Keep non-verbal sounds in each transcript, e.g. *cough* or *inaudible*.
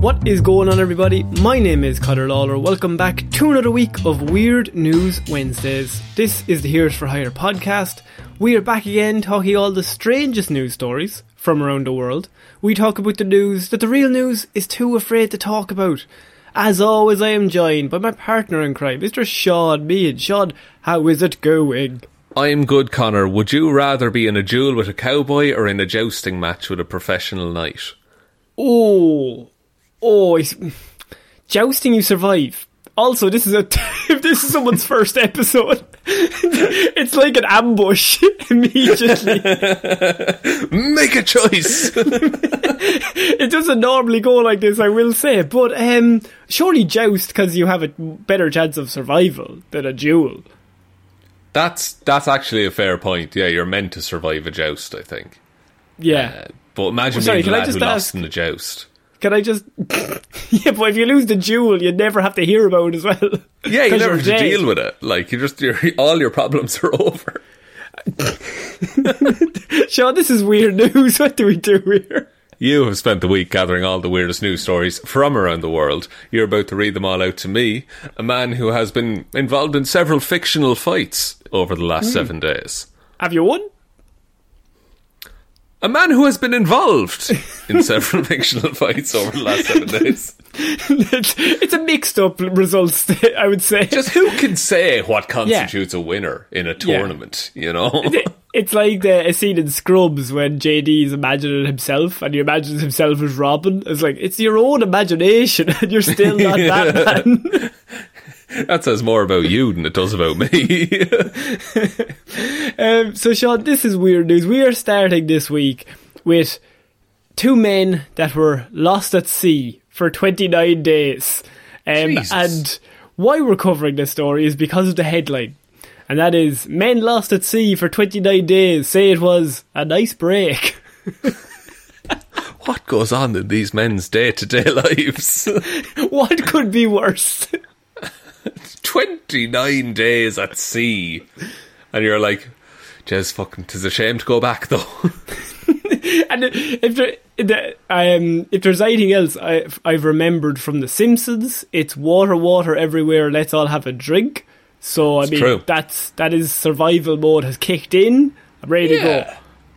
What is going on, everybody? My name is Connor Lawler. Welcome back to another week of Weird News Wednesdays. This is the Heroes for Hire podcast. We are back again talking all the strangest news stories from around the world. We talk about the news that the real news is too afraid to talk about. As always, I am joined by my partner in crime, Mr. Sean Meighan. Sean, how is it going? I'm good, Connor. Would you rather be in a duel with a cowboy or in a jousting match with a professional knight? Oh, oh, it's, jousting you survive. Also, this is a if *laughs* this is someone's first episode, *laughs* it's like an ambush *laughs* immediately. Make a choice. it doesn't normally go like this, I will say, but um, surely joust because you have a better chance of survival than a duel. That's that's actually a fair point. Yeah, you're meant to survive a joust, I think. Yeah, Uh, but imagine Well, sorry, being the I lad just who lost in the joust. Can I just? *laughs* yeah, but if you lose the jewel, you never have to hear about it as well. Yeah, you never have to dead. deal with it. Like you just, you're, all your problems are *laughs* over. *laughs* Sean, this is weird news. What do we do here? You have spent the week gathering all the weirdest news stories from around the world. You're about to read them all out to me, a man who has been involved in several fictional fights over the last hmm. seven days. Have you won? A man who has been involved in several *laughs* fictional fights over the last seven days. *laughs* it's, a mixed up results, I would say. Just who can say what constitutes a winner in a Yeah. tournament, you know? It's like the a scene in Scrubs when JD is imagining himself and he imagines himself as Robin. It's like it's your own imagination *laughs* and you're still not Batman. That says more about you than it does about me. *laughs* um, so Sean, this is weird news. We are starting this week with two men that were lost at sea for 29 days. Um, and why we're covering this story is because of the headline. And that is Men Lost at Sea for 29 Days Say It Was a Nice Break. *laughs* what goes on in these men's day to day lives? *laughs* what could be worse? 29 days at sea. And you're like, Jez, fucking, tis a shame to go back though. *laughs* and if there, the, um, if there's anything else I, I've remembered from The Simpsons, it's water, water everywhere. Let's all have a drink. So I It's mean, true. that's that is survival mode has kicked in. I'm ready to go.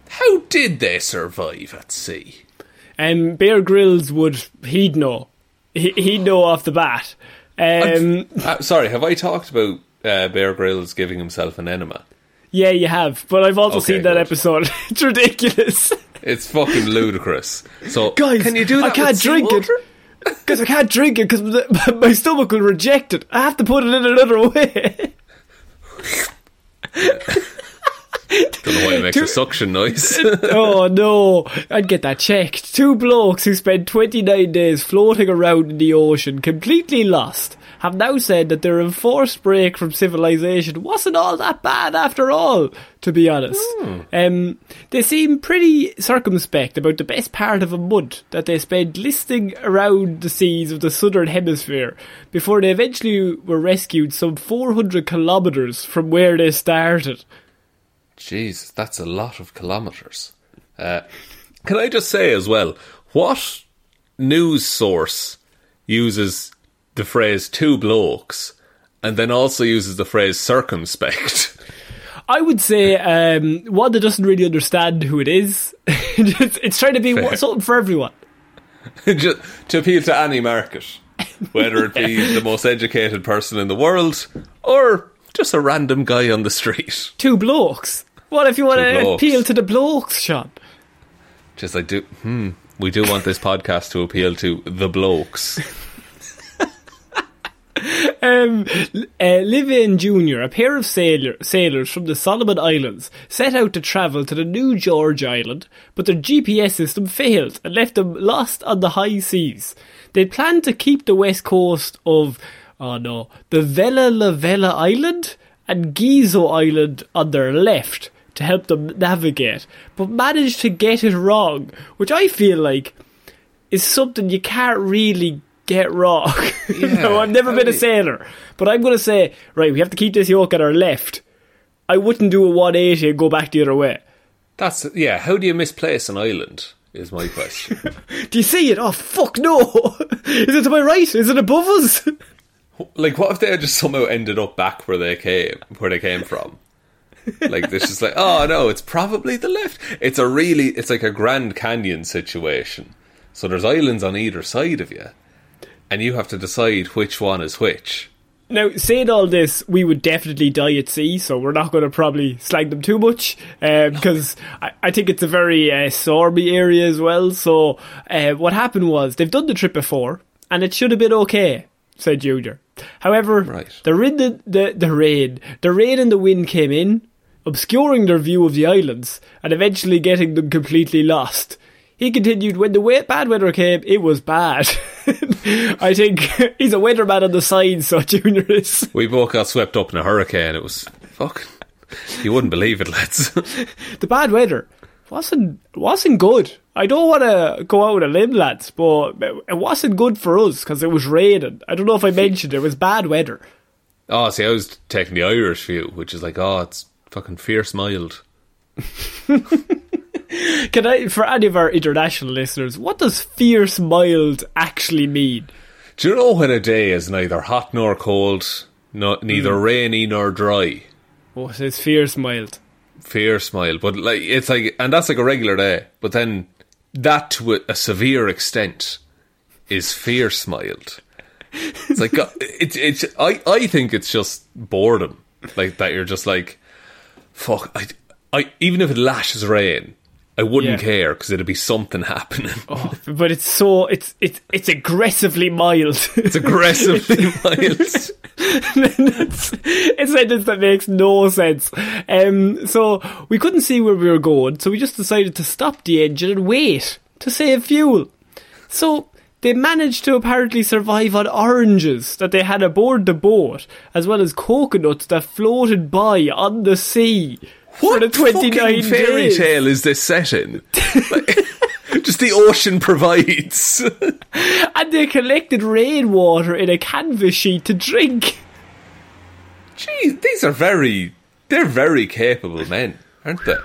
How did they survive at sea? Um, Bear Grylls would he'd know. He'd know off the bat. Um, Uh, sorry, have I talked about uh, Bear Grylls giving himself an enema? yeah, you have, but I've also Okay, seen that good. episode. *laughs* it's ridiculous. It's fucking ludicrous. So, Guys, can you do that? I can't with drink seawater? *laughs* it because I can't drink it because *laughs* my stomach will reject it. I have to put it in another way. Don't know why it makes a suction noise. *laughs* oh no, I'd get that checked. Two blokes who spent 29 days floating around in the ocean, completely lost, have now said that their enforced break from civilization wasn't all that bad after all, to be honest. Um, they seem pretty circumspect about the best part of a month that they spent listing around the seas of the southern hemisphere before they eventually were rescued some 400 kilometres from where they started. Jesus, that's a lot of kilometres. Uh, can I just say as well, what news source uses the phrase two blokes and then also uses the phrase circumspect? *laughs* I would say um, one that doesn't really understand who it is. *laughs* it's, it's trying to be Fair. something for everyone. *laughs* Just to appeal to any market, whether it be the most educated person in the world or just a random guy on the street. Two blokes. What if you want to appeal to the blokes, Sean? Just like do hmm, we do want this podcast to appeal to the blokes. *laughs* Um, uh, Livian Jr., a pair of sailor, sailors from the Solomon Islands, set out to travel to the New Georgia Island, but their GPS system failed and left them lost on the high seas. They planned to keep the west coast of, oh no, the Vella Lavella Island and Gizo Island on their left to help them navigate, but managed to get it wrong, which I feel like is something you can't really get wrong. *laughs* no, I've never been a sailor, but I'm going to say, right, we have to keep this yoke at our left. I wouldn't do a 180 and go back the other way. That's yeah. How do you misplace an island? Is my question. *laughs* Do you see it? Oh, fuck no! *laughs* Is it to my right? Is it above us? like, what if they had just somehow ended up back where they came, where they came from? Like, this is like, oh no, it's probably the left. It's a really, it's like a Grand Canyon situation. So there's islands on either side of you, and you have to decide which one is which. Now, saying all this, we would definitely die at sea, so we're not going to probably slag them too much, because I, I think it's a very uh, stormy area as well. So, uh, what happened was, they've done the trip before, and it should have been okay, said Junior. However, Right. the, the, the, the rain, the rain and the wind came in, obscuring their view of the islands, and eventually getting them completely lost. He continued, when the bad weather came, it was bad. *laughs* I think he's a weatherman on the side, so *laughs* Junior is. We both got swept up in a hurricane. It was fucking. You wouldn't believe it, lads. *laughs* The bad weather wasn't wasn't good. I don't want to go out with a limb, lads, but it wasn't good for us because it was raining. I don't know if I mentioned it, it was bad weather. oh, see, I was taking the Irish view, which is like, oh, it's fucking fierce mild. *laughs* Can I, for any of our international listeners, what does fierce mild actually mean? Do you know when a day is neither hot nor cold, no, neither rainy nor dry? Oh, it says fierce mild. Fierce mild, but like it's like, and that's like a regular day. But then that to a, a severe extent is fierce mild. It's like uh, *laughs* it's it's. I I think it's just boredom, like that. You're just like, fuck. I I even if it lashes rain, I wouldn't Yeah. care because it'd be something *laughs* happening. Oh, but it's so it's it's it's aggressively mild. It's aggressively *laughs* mild. it's, a sentence that makes no sense. Um, so we couldn't see where we were going, so we just decided to stop the engine and wait to save fuel. So they managed to apparently survive on oranges that they had aboard the boat, as well as coconuts that floated by on the sea for the What 29 fucking fairy days. tale is this set in? *laughs* Like, *laughs* just the ocean provides. *laughs* And they collected rainwater in a canvas sheet to drink. Jeez, these are very, they're very capable men, aren't they?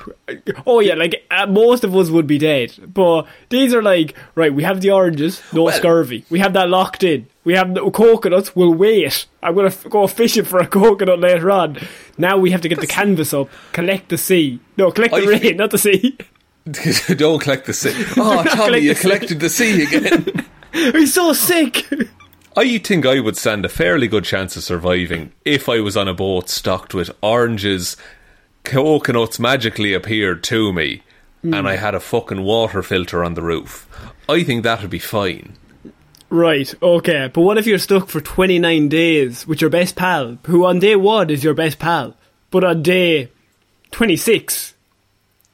Oh yeah, like uh, most of us would be dead, but these are like right. We have the oranges, no Well- scurvy. We have that locked in. We have the coconuts. We'll wait. I'm gonna f- go fishing for a coconut later on. Now we have to get the canvas up, collect the sea. No, collect the I rain, not the sea. *laughs* Don't collect the sea. *laughs* Oh, Tommy, you the sea. collected the sea again. *laughs* He's so sick. I think I would stand a fairly good chance of surviving if I was on a boat stocked with oranges, coconuts magically appeared to me, and I had a fucking water filter on the roof. I think that would be fine. right. Okay. But what if you're stuck for 29 days with your best pal, who on day one is your best pal, but on day 26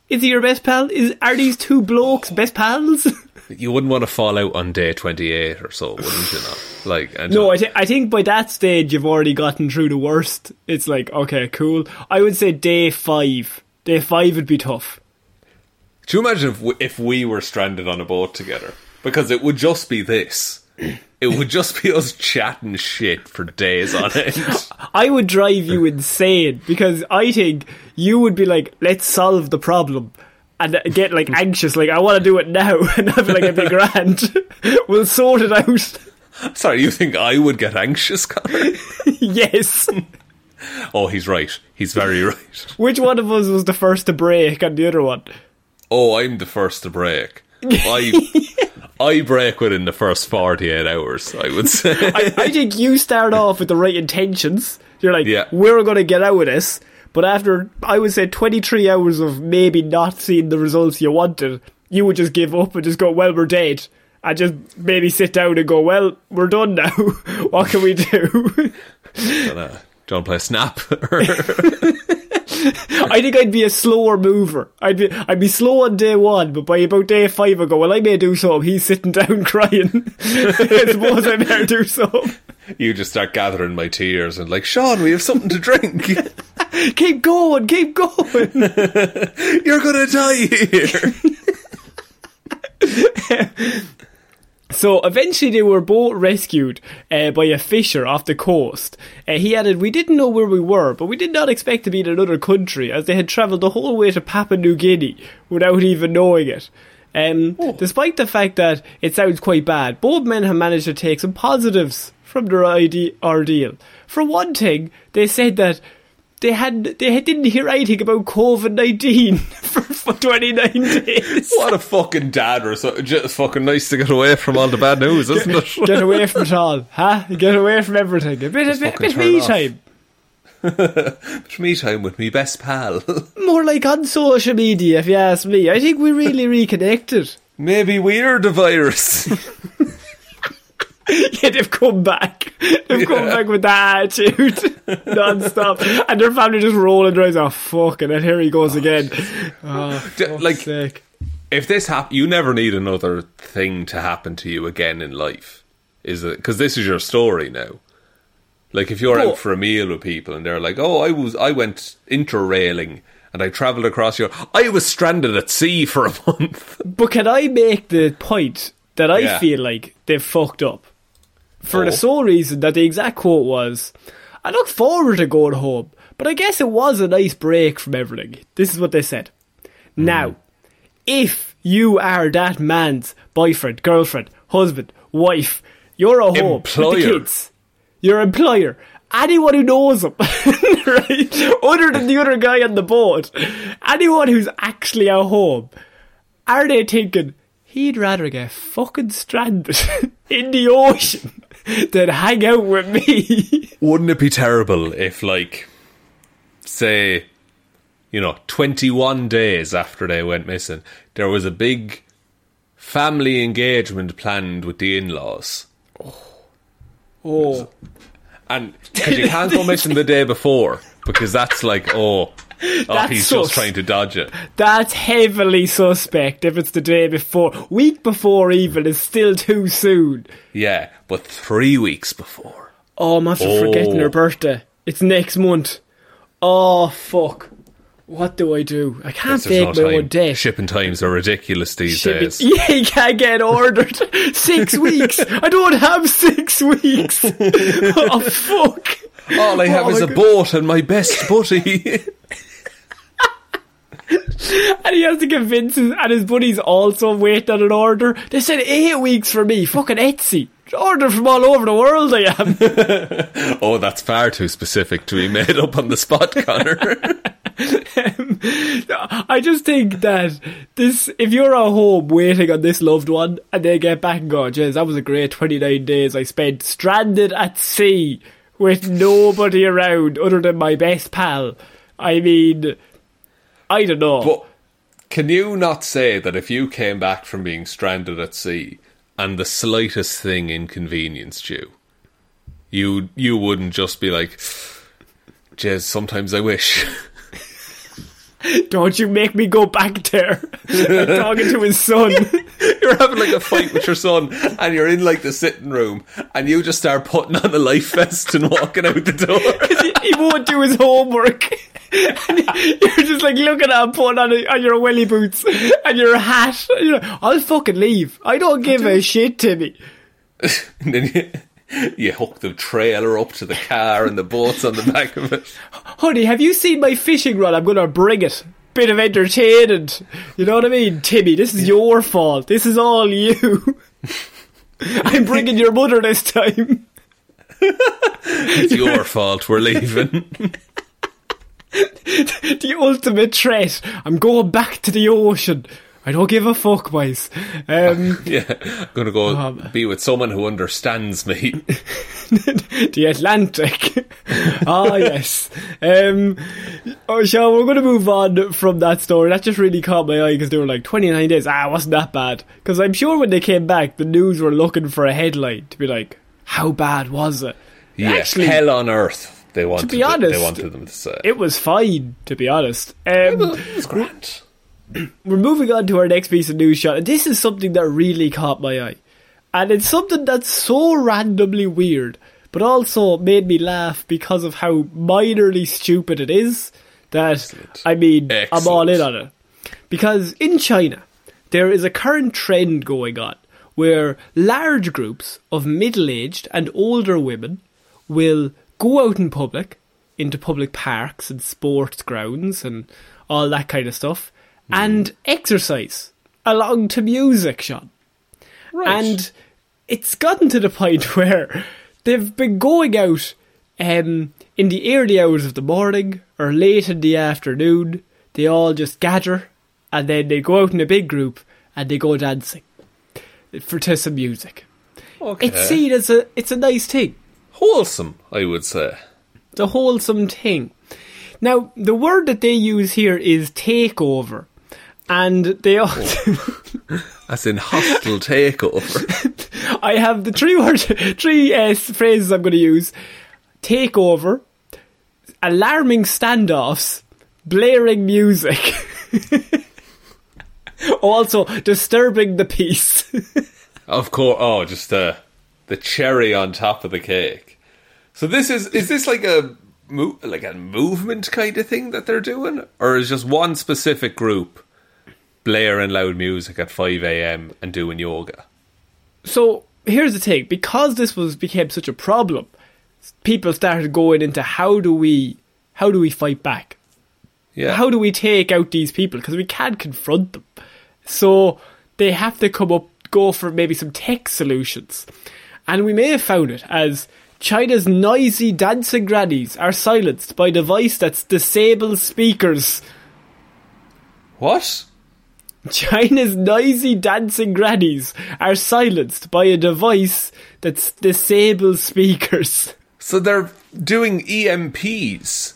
Is he your best pal? Is are these two blokes best pals? *laughs* You wouldn't want to fall out on day 28 or so, wouldn't you? Not? Like, and no, I, th- I think by that stage you've already gotten through the worst. It's like okay, cool. I would say day five. Day five would be tough. Do you imagine if we, if we were stranded on a boat together? Because it would just be this. It would just be us chatting shit for days on end. *laughs* I would drive you insane because I think you would be like, let's solve the problem. And get like anxious, like I want to do it now, *laughs* and I'd be like, "It'd be grand. *laughs* we'll sort it out." Sorry, you think I would get anxious, Connor? *laughs* yes. Oh, he's right. He's very right. Which one of us was the first to break, and the other one? Oh, I'm the first to break. I I break within the first 48 hours, I would say. I, I think you start off with the right intentions. You're like, Yeah. we're going to get out of this. But after, I would say, 23 hours of maybe not seeing the results you wanted, you would just give up and just go, well, we're dead. And just maybe sit down and go, well, we're done now. *laughs* what can we do? Do you want uh, to play Snap? *laughs* I think I'd be a slower mover. I'd be I'd be slow on day one, but by about day five, I go, well, I may do something. He's sitting *laughs* down crying. I suppose I better do something. You just start gathering my tears and like, Sean, we have something to drink. *laughs* Keep going, keep going. *laughs* You're gonna die here. *laughs* So eventually they were both rescued uh, by a fisher off the coast. Uh, he added, We didn't know where we were, but we did not expect to be in another country as they had travelled the whole way to Papua New Guinea without even knowing it. Um, Despite the fact that it sounds quite bad, both men have managed to take some positives from their ide- ordeal. For one thing, they said that they had they didn't hear anything about COVID nineteen *laughs* for, for twenty nine days. *laughs* what a fucking dad or so. Just fucking nice to get away from all the bad news, isn't it? *laughs* Get away from it all, huh? Get away from everything. A bit, a bit, fucking bit me off. time. It's me time with me best pal. More like on social media, if you ask me. I think we really reconnected. Maybe we're the virus. Yeah, they've come back. They've come back with that attitude *laughs* non-stop. And their family just rolling their eyes. Oh, fuck. And then here he goes again. Oh, oh D- like- sake. if this happens, you never need another thing to happen to you again in life, is it? Because this is your story now. Like if you're But- out for a meal with people and they're like, "Oh, I was, I went interrailing and I travelled across Europe. I was stranded at sea for a *laughs* month." But can I make the point that I Yeah. feel like they've fucked up? For Oh. the sole reason that the exact quote was, I look forward to going home, but I guess it was a nice break from everything. This is what they said. Hmm. Now, if you are that man's boyfriend, girlfriend, husband, wife, you're a home with the kids, your employer, anyone who knows him, *laughs* right? Other than the other guy on the boat, anyone who's actually at home, are they thinking he'd rather get fucking stranded *laughs* in the ocean *laughs* than hang out with me? *laughs* Wouldn't it be terrible if, like, say, you know, 21 days after they went missing, there was a big family engagement planned with the in laws? oh, And because you can't go missing the day before, because that's like, oh, *laughs* oh he's sus. just trying to dodge it. that's heavily suspect if it's the day before. Week before even is still too soon. Yeah, but three weeks before. Oh, I'm after Oh. forgetting her oh. birthday. It's next month. Oh, fuck. What do I do? I can't take no my own date. Shipping times are ridiculous these Shipping- days. *laughs* Yeah, you can't get ordered. Six *laughs* weeks. I don't have six weeks. oh, fuck. All I have Oh is a God. boat and my best buddy. *laughs* And he has to convince his, and his buddies also waiting on an order. They said eight weeks for me. Fucking Etsy. Order from all over the world I am. *laughs* oh, that's far too specific to be made up on the spot, Connor. *laughs* I just think that this, if you're at home waiting on this loved one and they get back and go, jeez, that was a great 29 days I spent stranded at sea with nobody around other than my best pal. I mean, I don't know. But can you not say that if you came back from being stranded at sea and the slightest thing inconvenienced you, you you wouldn't just be like, "Jez, sometimes I wish." *laughs* Don't you make me go back there. talking to his son. *laughs* You're having like a fight with your son, and you're in like the sitting room, and you just start putting on a life vest and walking out the door. *laughs* he won't do his homework. *laughs* And you're just like looking at him putting on, a, on your welly boots and your hat. You're like, I'll fucking leave. I don't give a shit, Timmy. *laughs* and then you, you hook the trailer up to the car and the boats on the back of it. Honey, have you seen my fishing rod? I'm going to bring it. Bit of entertainment. You know what I mean? Timmy, this is your fault. This is all you. *laughs* I'm bringing your mother this time. It's your fault we're leaving. *laughs* the ultimate threat. I'm going back to the ocean. I don't give a fuck, boys. Um, *laughs* yeah, I'm gonna go Um, be with someone who understands me. *laughs* the Atlantic. ah, yes. Um, oh, Sean, we're going to move on from that story. That just really caught my eye because they were like 29 days. Ah, wasn't that bad. Because I'm sure when they came back, the news were looking for a headline to be like, how bad was it? Yeah, Actually, hell on earth. They wanted To be honest, they wanted them to say. it was fine, to be honest. Um, it was grand. *clears throat* we're moving on to our next piece of news shot. This is something that really caught my eye. And it's something that's so randomly weird, but also made me laugh because of how minorly stupid it is that, Excellent. I mean, I'm all in on it. Because in China, there is a current trend going on where large groups of middle aged and older women will go out in public, into public parks and sports grounds and all that kind of stuff, and exercise along to music, Sean. Right. And it's gotten to the point *laughs* where they've been going out um, in the early hours of the morning or late in the afternoon. They all just gather and then they go out in a big group and they go dancing for to some music. okay. It's seen as a it's a nice thing. Wholesome, I would say. A wholesome thing. Now, the word that they use here is takeover. And they also *laughs* As in hostile takeover. *laughs* I have the three words, three uh, phrases I'm going to use: takeover, alarming standoffs, blaring music, *laughs* also disturbing the peace. of course. Oh, just uh, the cherry on top of the cake. So this is is this like a like a movement kind of thing that they're doing, or is just one specific group blaring loud music at five a.m. and doing yoga? so here's the thing: because this was became such a problem, people started going into how do we how do we fight back? Yeah. How do we take out these people? Because we can't confront them. So they have to come up, go for maybe some tech solutions. And we may have found it as China's noisy dancing grannies are silenced by a device that's disables speakers. what? China's noisy dancing grannies are silenced by a device that's disables speakers. So they're doing EMPs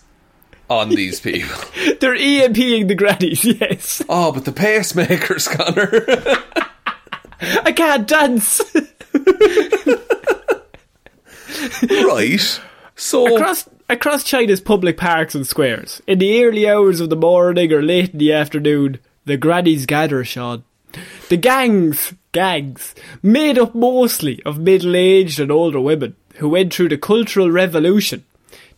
on these people. *laughs* They're EMPing the grannies, *laughs* yes. oh, but the pacemakers, Connor. *laughs* I can't dance. *laughs* right. So across across China's public parks and squares, in the early hours of the morning or late in the afternoon, the grannies gather, Sean. The gangs, gangs, made up mostly of middle-aged and older women who went through the Cultural Revolution,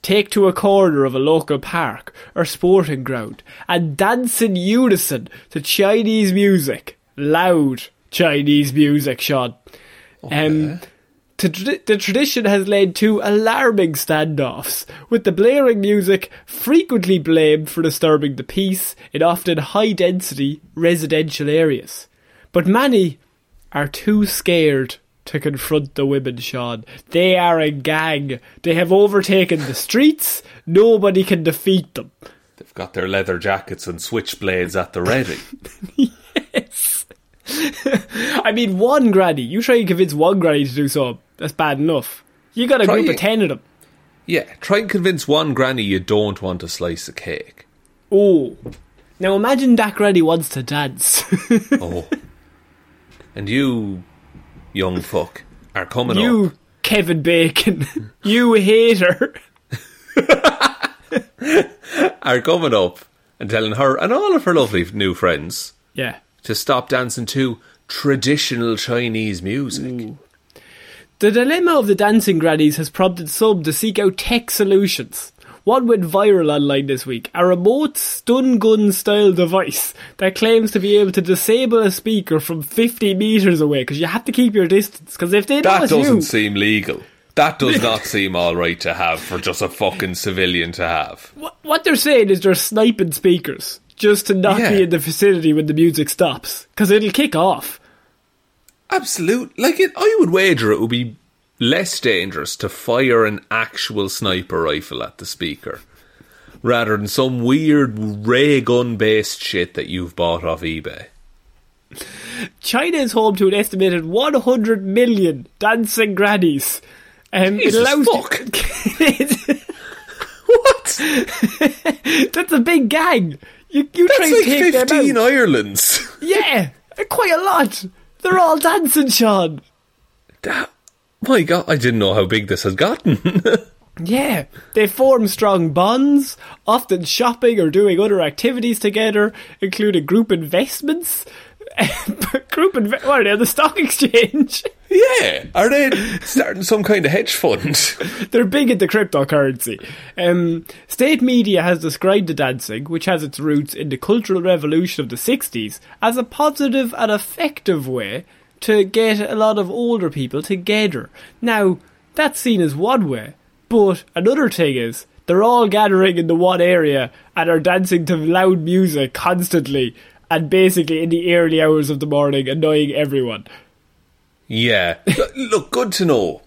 take to a corner of a local park or sporting ground and dance in unison to Chinese music, loud Chinese music, Sean. Um, to tra- the tradition has led to alarming standoffs, with the blaring music frequently blamed for disturbing the peace in often high density residential areas. But many are too scared to confront the women, Sean. They are a gang. They have overtaken the streets. Nobody can defeat them. they've got their leather jackets and switchblades at the ready. *laughs* Yes. *laughs* I mean, one granny. You try and convince one granny to do something. That's bad enough. You got a Try group of ten of them. Yeah, try and convince one granny you don't want a slice of cake. Oh. Now imagine that granny wants to dance. *laughs* Oh. and you, young fuck, are coming up you, up. Kevin Bacon. *laughs* you hater. Are coming up and telling her and all of her lovely new friends Yeah. To stop dancing to traditional Chinese music. The dilemma of the dancing grannies has prompted some to seek out tech solutions. One went viral online this week a remote stun gun style device that claims to be able to disable a speaker from 50 metres away because you have to keep your distance. Because if they That doesn't you, seem legal. That does *laughs* not seem all right to have for just a fucking civilian to have. what, what they're saying is they're sniping speakers just to not Yeah. be in the vicinity when the music stops because it'll kick off. Absolute. Like it, I would wager it would be less dangerous to fire an actual sniper rifle at the speaker rather than some weird ray gun based shit that you've bought off eBay. China is home to an estimated 100 million dancing grannies. Um, Jesus it allows fuck. *laughs* What? *laughs* That's a big gang. You, you That's like take fifteen. Irelands. *laughs* Yeah, quite a lot. They're all dancing, Sean. That, my God, I didn't know how big this has gotten. *laughs* Yeah, they form strong bonds, often shopping or doing other activities together, including group investments. *laughs* group inve- what are they, on the stock exchange? *laughs* yeah, are they starting some kind of hedge fund? *laughs* They're big into cryptocurrency. Um, state media has described the dancing, which has its roots in the Cultural Revolution of the 60s, as a positive and effective way to get a lot of older people together. Now, that's seen as one way, but another thing is, they're all gathering in the one area and are dancing to loud music constantly and basically in the early hours of the morning annoying everyone. Yeah. Look- good to know.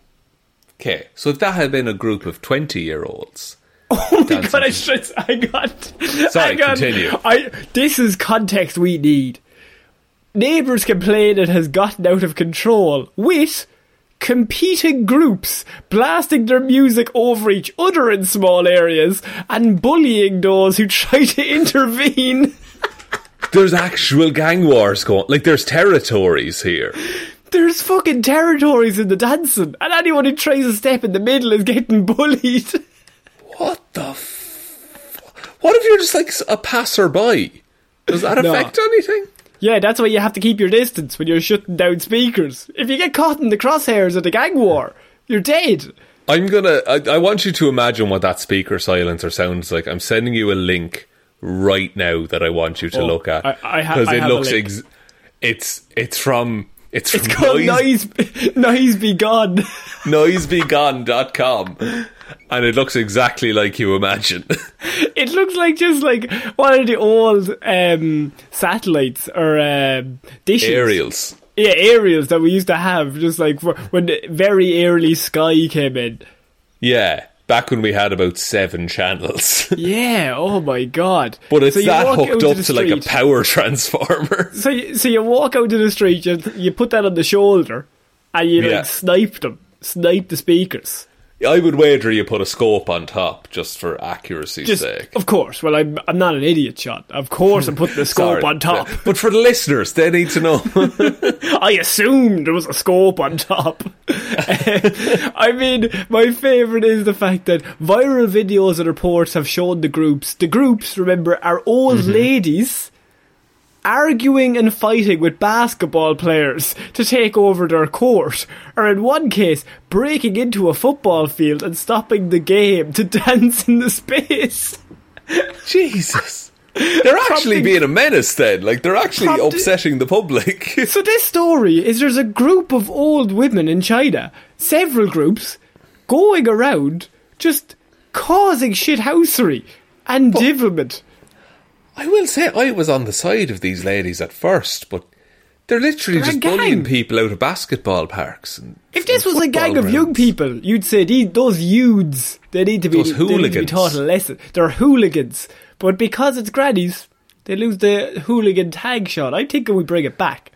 Okay, so if that had been a group of 20 year olds. *laughs* Oh my god, I should, I got. Sorry, I got, continue. I, this is context we need. Neighbours complain it has gotten out of control with competing groups blasting their music over each other in small areas and bullying those who try to *laughs* intervene. There's actual gang wars going. Like, there's territories here. There's fucking territories in the dancing, and anyone who tries to step in the middle is getting bullied. What the f- What if you're just like a passerby? Does that No. affect anything? Yeah, that's why you have to keep your distance when you're shutting down speakers. If you get caught in the crosshairs of the gang war, you're dead. I'm gonna. I, I want you to imagine what that speaker silencer sounds like. I'm sending you a link right now that I want you to Oh, look at I- I ha- because it looks. Ex- it's it's from it's, It's from called noise, Noise, Noise Be Gone. *laughs* noisebegone.com and it looks exactly like you imagine. *laughs* It looks like just like one of the old um, satellites or um, dishes. Aerials. Yeah, aerials that we used to have, just like for, when the very early Sky came in. Yeah, back when we had about seven channels. *laughs* Yeah, oh my god. But it's So that hooked up to like a power *laughs* transformer. So you, so you walk out to the street, you, you put that on the shoulder, and you Yeah. like snipe them, snipe the speakers. I would wager you put a scope on top just for accuracy's Just, sake. of course. Well, I'm I'm not an idiot, shot. Of course, I'm putting the *laughs* scope Sorry. on top. *laughs* But for the listeners, they need to know. *laughs* I assumed there was a scope on top. I mean, my favourite is the fact that viral videos and reports have shown the groups. The groups, remember, are old mm-hmm. ladies arguing and fighting with basketball players to take over their court, or in one case, breaking into a football field and stopping the game to *laughs* dance in the space. Jesus. *laughs* They're actually Prompting- being a menace then. Like, they're actually Prompting- upsetting the public. *laughs* So this story is there's a group of old women in China, several groups, going around just causing shithousery and devilment. I will say I was on the side of these ladies at first, but they're literally They're just bullying people out of basketball parks. And, If this was a gang of young people, you'd say these, those youths, they need to be, Those they need to be taught a lesson. They're hooligans. But because it's grannies, they lose the hooligan tag shot. I'm thinking we bring it back.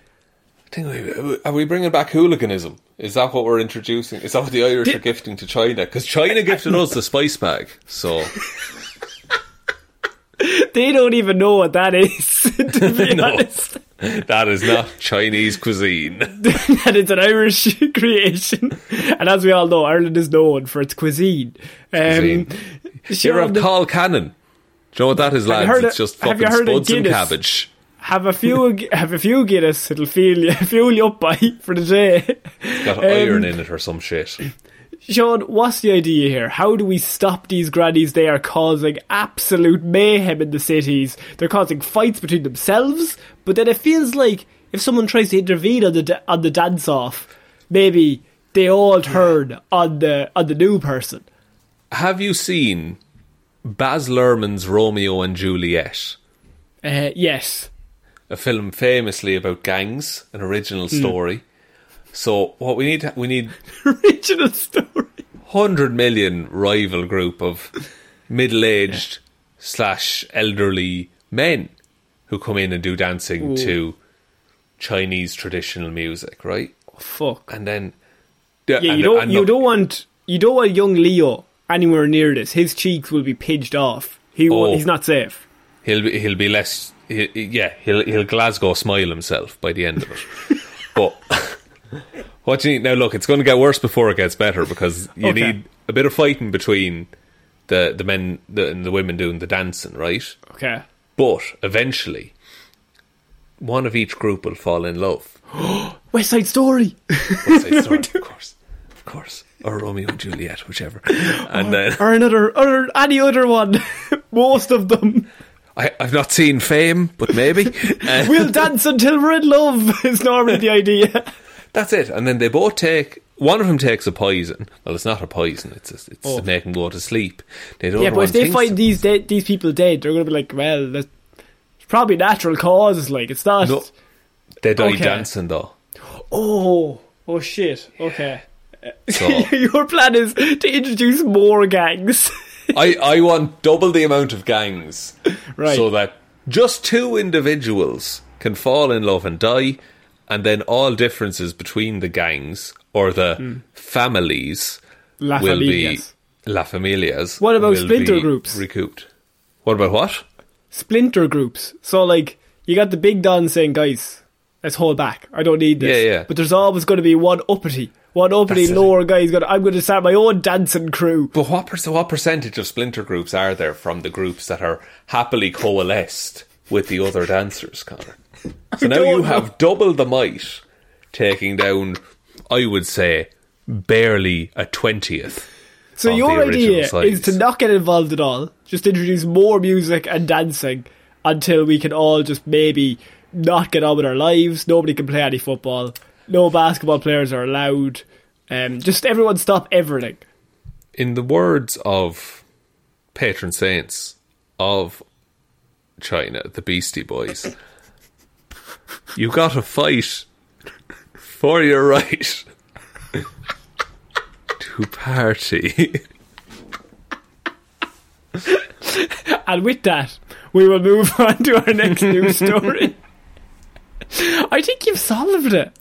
I think we- Are we bringing back hooliganism? Is that what we're introducing? Is that what the Irish Did- are gifting to China? Because China gifted us the spice bag. So, *laughs* They don't even know what that is, *laughs* to be *laughs* No. honest. that is not Chinese cuisine. *laughs* that is an Irish creation. And as we all know, Ireland is known for its cuisine. Um, Cuisine. You ever Sean, have colcannon? Do you know what that is, lads? It's just you fucking heard spuds and cabbage. Have a few, have a few Guinness. It'll fuel you, fuel you up by for the day. It's got Um, iron in it or some shit. Sean, what's the idea here? How do we stop these grannies? They are causing absolute mayhem in the cities. They're causing fights between themselves. But then it feels like if someone tries to intervene on the on the dance off, maybe they all turn on the on the new person. Have you seen Baz Luhrmann's Romeo and Juliet? Uh, yes. a film famously about gangs, an original Hmm. story. So what we need, we need *laughs* Original story. hundred million rival group of middle-aged slash elderly men who come in and do dancing to Chinese traditional music, right? Oh, fuck. And then Yeah, and- you don't and you don't want you don't want young Leo anywhere near this. His cheeks will be pinched off. He Oh. he's not safe. He'll be, he'll be less. He, yeah, he'll he'll Glasgow smile himself by the end of it. *laughs* but *laughs* what you need now? Look, it's going to get worse before it gets better because you Okay. need a bit of fighting between the the men the, and the women doing the dancing, right? Okay. But eventually, one of each group will fall in love. *gasps* West Side Story. What's *laughs* that story? of course, of course, or Romeo and Juliet, whichever. *laughs* And then or another or any other one. Most of them. I, I've not seen Fame, but maybe. We'll dance until we're in love is normally the idea. That's it. And then they both take. One of them takes a poison. Well, it's not a poison. It's a, it's Oh. to make them go to sleep. Yeah, but if they find these dead, these people dead, they're gonna be like, well, that's it's probably natural causes. Like it's not. no, they die Okay. dancing though. Oh, oh shit. Okay. So *laughs* Your plan is to introduce more gangs. *laughs* I I want double the amount of gangs, Right. So that just two individuals can fall in love and die, and then all differences between the gangs or the families Hmm. La will Familias. be La Familias. What about splinter groups? Recouped. What about what? splinter groups. So like you got the big don saying, guys, let's hold back. I don't need this. Yeah, yeah. But there's always going to be one uppity, one uppity That's it. lower guy. who's Going, To, I'm going to start my own dancing crew. But what per- what percentage of splinter groups are there from the groups that are happily coalesced with the other dancers, Connor? So now you know. have double the might, taking down, I would say, barely a twentieth. So your idea size. is to not get involved at all. Just introduce more music and dancing until we can all just maybe not get on with our lives. Nobody can play any football. No basketball players are allowed. Um, just everyone stop everything. In the words of patron saints of China, the Beastie Boys, you got to fight for your right to party. And with that, we will move *laughs* on to our next news story. I think you've solved it.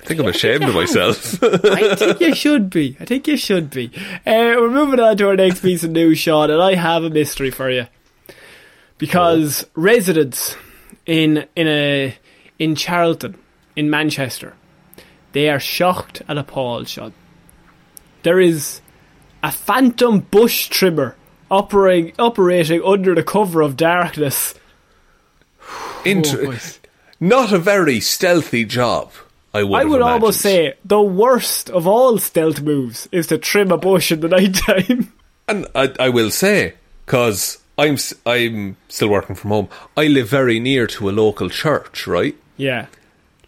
I think I'm ashamed of myself. I think you should be. I think you should be. Uh, we're moving on to our next piece of news, Sean, and I have a mystery for you. Because residents in in a in Chorlton, in Manchester, they are shocked and appalled, Sean. There is a phantom bush trimmer operating operating under the cover of darkness. *sighs* Inter- Oh, not a very stealthy job. I would. I would almost say the worst of all stealth moves is to trim a bush in the *laughs* night time. and I, I will say because I'm I'm still working from home. I live very near to a local church, right? Yeah.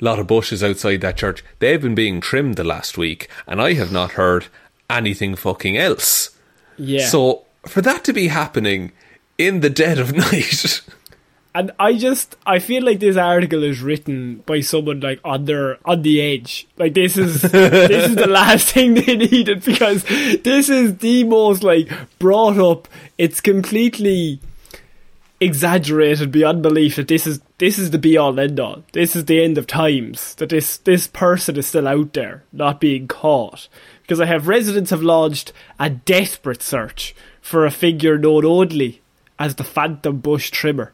A lot of bushes outside that church. They've been being trimmed the last week, and I have not heard anything fucking else. Yeah. So for that to be happening in the dead of *laughs* night, And I just I feel like this article is written by someone like on their on the edge. Like this is *laughs* this is the last *laughs* thing they needed because this is the most like brought up. It's completely exaggerated beyond belief that this is this is the be all end all. This is the end of times. That this this person is still out there, not being caught. Because I have residents have launched a desperate search for a figure known only as the Phantom Bush Trimmer.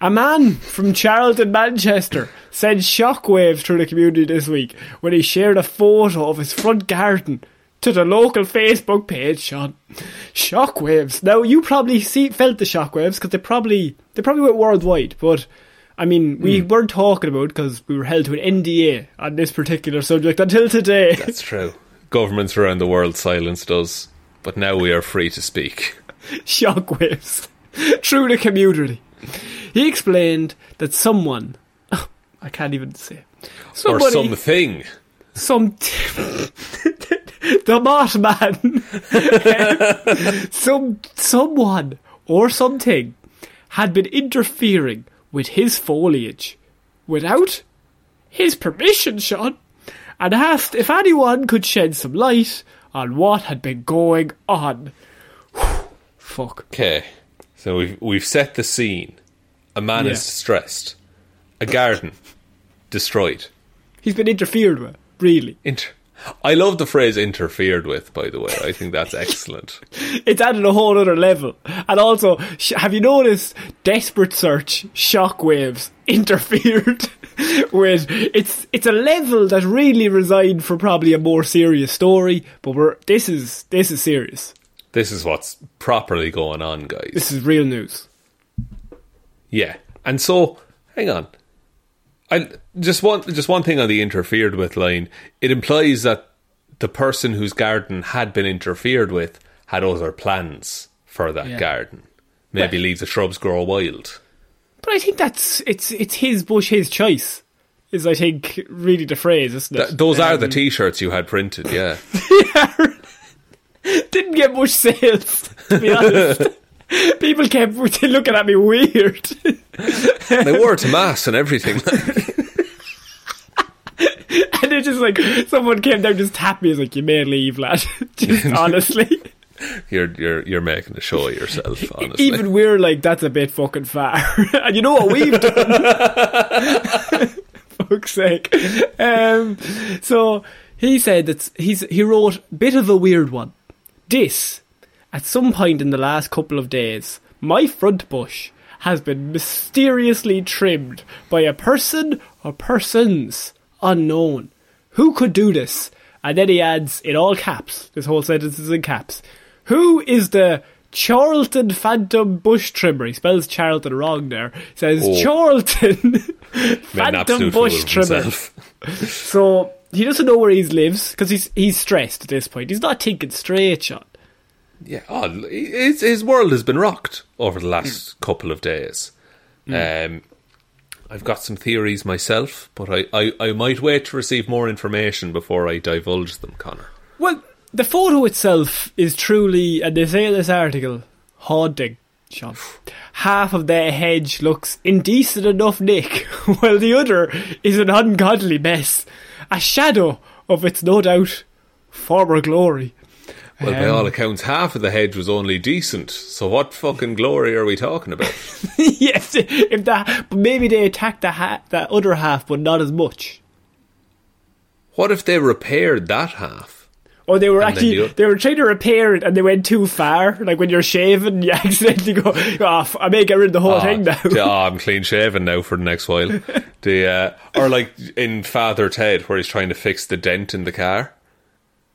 A man from Chorlton, Manchester, sent shockwaves through the community this week when he shared a photo of his front garden to the local Facebook page, Sean. Shockwaves. Now you probably see felt the shockwaves because they probably they probably went worldwide, but. I mean, we Hmm. weren't talking about because we were held to an NDA on this particular subject until today. That's true. Governments around the world silenced us, but now we are free to speak. *laughs* shockwaves *laughs* through the community. He explained that someone, *laughs* I can't even say, or something. some *laughs* the Mothman, *laughs* some someone or something had been interfering with his foliage without his permission, Sean, and asked if anyone could shed some light on what had been going on. *sighs* Fuck. Okay, so we've we've set the scene. A man Yeah. is distressed. A garden destroyed. He's been interfered with, really. Inter- I love the phrase "interfered with." By the way, I think that's excellent. *laughs* It's added a whole other level. And also, sh- have you noticed Desperate Search Shockwaves *laughs* interfered *laughs* with it's it's a level that really resigned for probably a more serious story, but we're this is this is serious. This is what's properly going on, guys. This is real news. Yeah, and so hang on. I just want just one thing on the interfered with line. It implies that the person whose garden had been interfered with had other plans for that Yeah. garden. Maybe Well- leave the shrubs grow wild. But I think that's it's it's his bush, his choice. Is I think really the phrase, isn't it? Th- those are Um, the T-shirts you had printed. Yeah, *laughs* *laughs* didn't get much sales, to be *laughs* honest. People kept *laughs* looking at me weird. they wore to mass and everything. *laughs* And it's just like someone came down, just tapped me, was like, "You may leave, lad." *laughs* just honestly, you're you're you're making a show of yourself. Honestly, even we're like, "That's a bit fucking far." and you know what we've done? Fuck's sake. Um, so he said that he's he wrote bit of a weird one. This at some point in the last couple of days, my front bush has been mysteriously trimmed by a person or persons unknown. Who could do this? And then he adds, in all caps, this whole sentence is in caps, who is the Charlton Phantom Bush Trimmer? He spells Charlton wrong there. He says Oh. Charlton *laughs* Phantom Bush Trimmer. So he doesn't know where he lives because he's he's stressed at this point. He's not thinking straight, Sean. Yeah, oh, his, his world has been rocked over the last mm. couple of days. Mm. Um, I've got some theories myself, but I, I, I might wait to receive more information before I divulge them, Connor. Well, the photo itself is truly, and they say in this article, haunting. Sean. *sighs* Half of the hedge looks indecent enough, Nick, *laughs* while the other is an ungodly mess. A shadow of its no doubt former glory. Well, by all accounts, half of the hedge was only decent. So what fucking glory are we talking about? *laughs* yes, if that, but maybe they attacked the ha- that other half, but not as much. what if they repaired that half? Or they were And actually the- they were trying to repair it and they went too far. Like when you're shaving, you *laughs* accidentally go, "Oh, I may get rid of the whole Ah, thing now." yeah, oh, *laughs* I'm clean shaven now for the next while. the uh, or like in Father Ted, where he's trying to fix the dent in the car,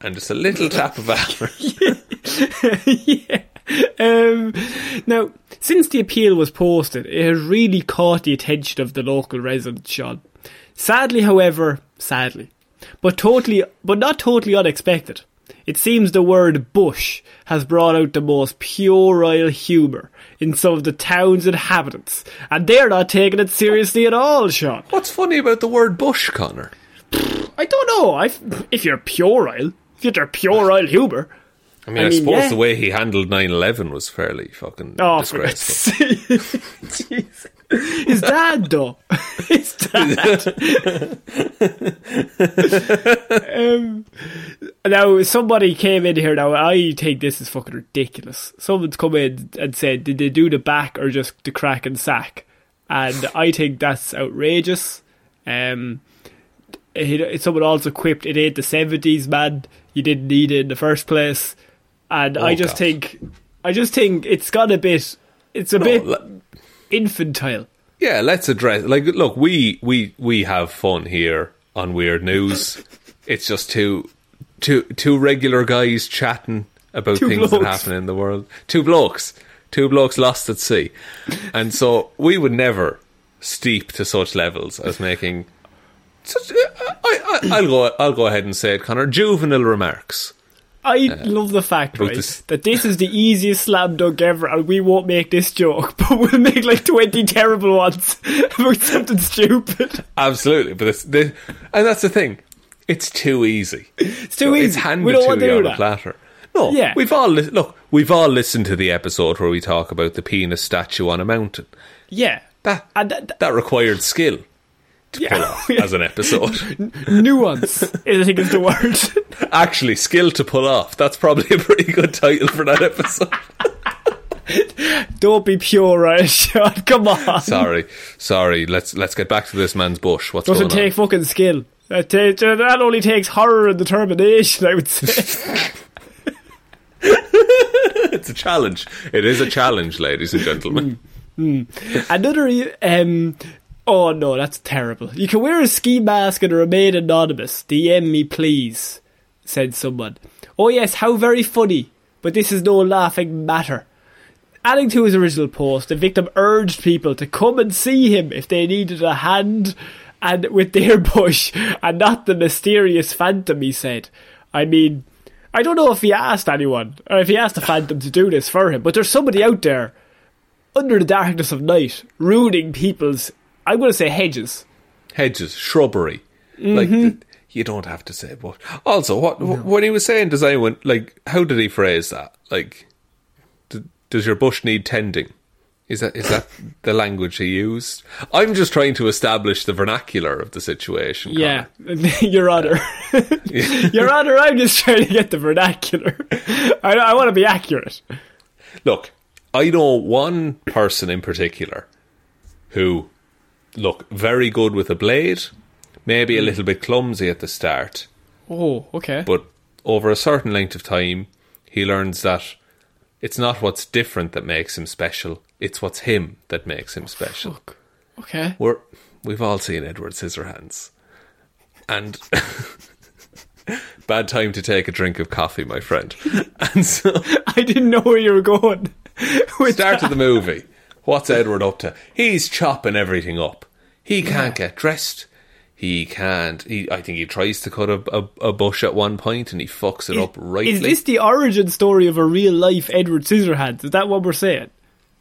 and just a little *laughs* tap of amber. *laughs* yeah. Um, now, since the appeal was posted, it has really caught the attention of the local residents, Sean. Sadly, however, sadly, but totally, but not totally unexpected. It seems the word bush has brought out the most puerile humour in some of the town's inhabitants, and they're not taking it seriously at all, Sean. What's funny about the word bush, Connor? I don't know. I, if you're puerile, if you're puerile humour, I mean, I, I mean, suppose yeah. the way he handled 9-11 was fairly fucking Oh, for disgraceful. God's sake. *laughs* Jeez. His dad, though. *laughs* His dad. *laughs* um, now, somebody came in here. Now, I think this is fucking ridiculous. Someone's come in and said, did they do the back or just the crack and sack? And I think that's outrageous. Um, it, someone also quipped, it ain't the 70s, man. You didn't need it in the first place. And I Oh, just God. think, I just think it's got a bit, it's a No, bit le- infantile. yeah, let's address. Like, look, we we we have fun here on Weird News. *laughs* it's just too two two regular guys chatting about Two things that happen in the world. Two blokes, two blokes lost at sea, and so we would never steep to such levels as making. Such, I, I, I'll go. I'll go ahead and say it, Connor. Juvenile remarks. I uh, love the fact, right, this- that this is the easiest slam dunk ever, and we won't make this joke, *laughs* but we'll make like 20 terrible ones *laughs* about something stupid. Absolutely, but it's the, and that's the thing. It's too easy. It's too It's easy. handed we don't to want to you do on a that. platter. No, Yeah. we've all li- look. We've all listened to the episode where we talk about the penis statue on a mountain. Yeah. That, that- that required skill to Yeah. pull off as an episode. *laughs* nuance, I think is the word. *laughs* Actually, skill to pull off. That's probably a pretty good title for that episode. *laughs* don't be pure, right, Sean? Come on. sorry, sorry. Let's let's get back to this man's bush. What's Doesn't take fucking skill. That, ta- that only takes horror and determination, I would say. It's a challenge. It is a challenge, ladies and gentlemen. Another, um, oh no, that's terrible. You can wear a ski mask and remain anonymous. DM me, please, said someone. Oh yes, how very funny, but this is no laughing matter. Adding to his original post, the victim urged people to come and see him if they needed a hand and with their *laughs* bush and not the mysterious phantom, he said. I mean, I don't know if he asked anyone or if he asked the phantom to do this for him, but there's somebody out there under the darkness of night, ruining people's, I'm going to say hedges. Hedges, shrubbery. Mm-hmm. Like you don't have to say what. Also, what when he was saying design, when like how did he phrase that? Like, d- does your bush need tending? Is that is that *laughs* the language he used? I'm just trying to establish the vernacular of the situation. Yeah, *laughs* Your Honour. *laughs* Your Honour, I'm just trying to get the vernacular. I, I want to be accurate. Look, I know one person in particular who look very good with a blade, maybe a mm. little bit clumsy at the start, Oh, okay. but over a certain length of time, he learns that it's not what's different that makes him special; it's what's him that makes him special. okay. We're we've all seen Edward Scissorhands, and *laughs* bad time to take a drink of coffee, my friend. *laughs* And so, I didn't know where you were going. *laughs* With start that. of the movie. What's Edward up to? He's chopping everything up. He can't get dressed. He can't. He, I think he tries to cut a, a, a bush at one point, and he fucks it up rightly. Is this the origin story of a real life Edward Scissorhands? Is that what we're saying?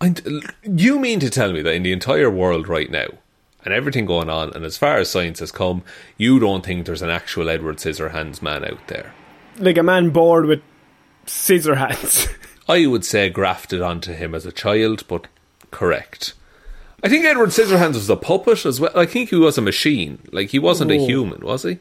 And uh, you mean to tell me that in the entire world right now, and everything going on, and as far as science has come, you don't think there's an actual Edward Scissorhands man out there? Like a man bored with scissor hands. *laughs* I would say grafted onto him as a child, but correct. I think Edward Scissorhands was a puppet as well. I think he was a machine. Like he wasn't a Oh. human, was he?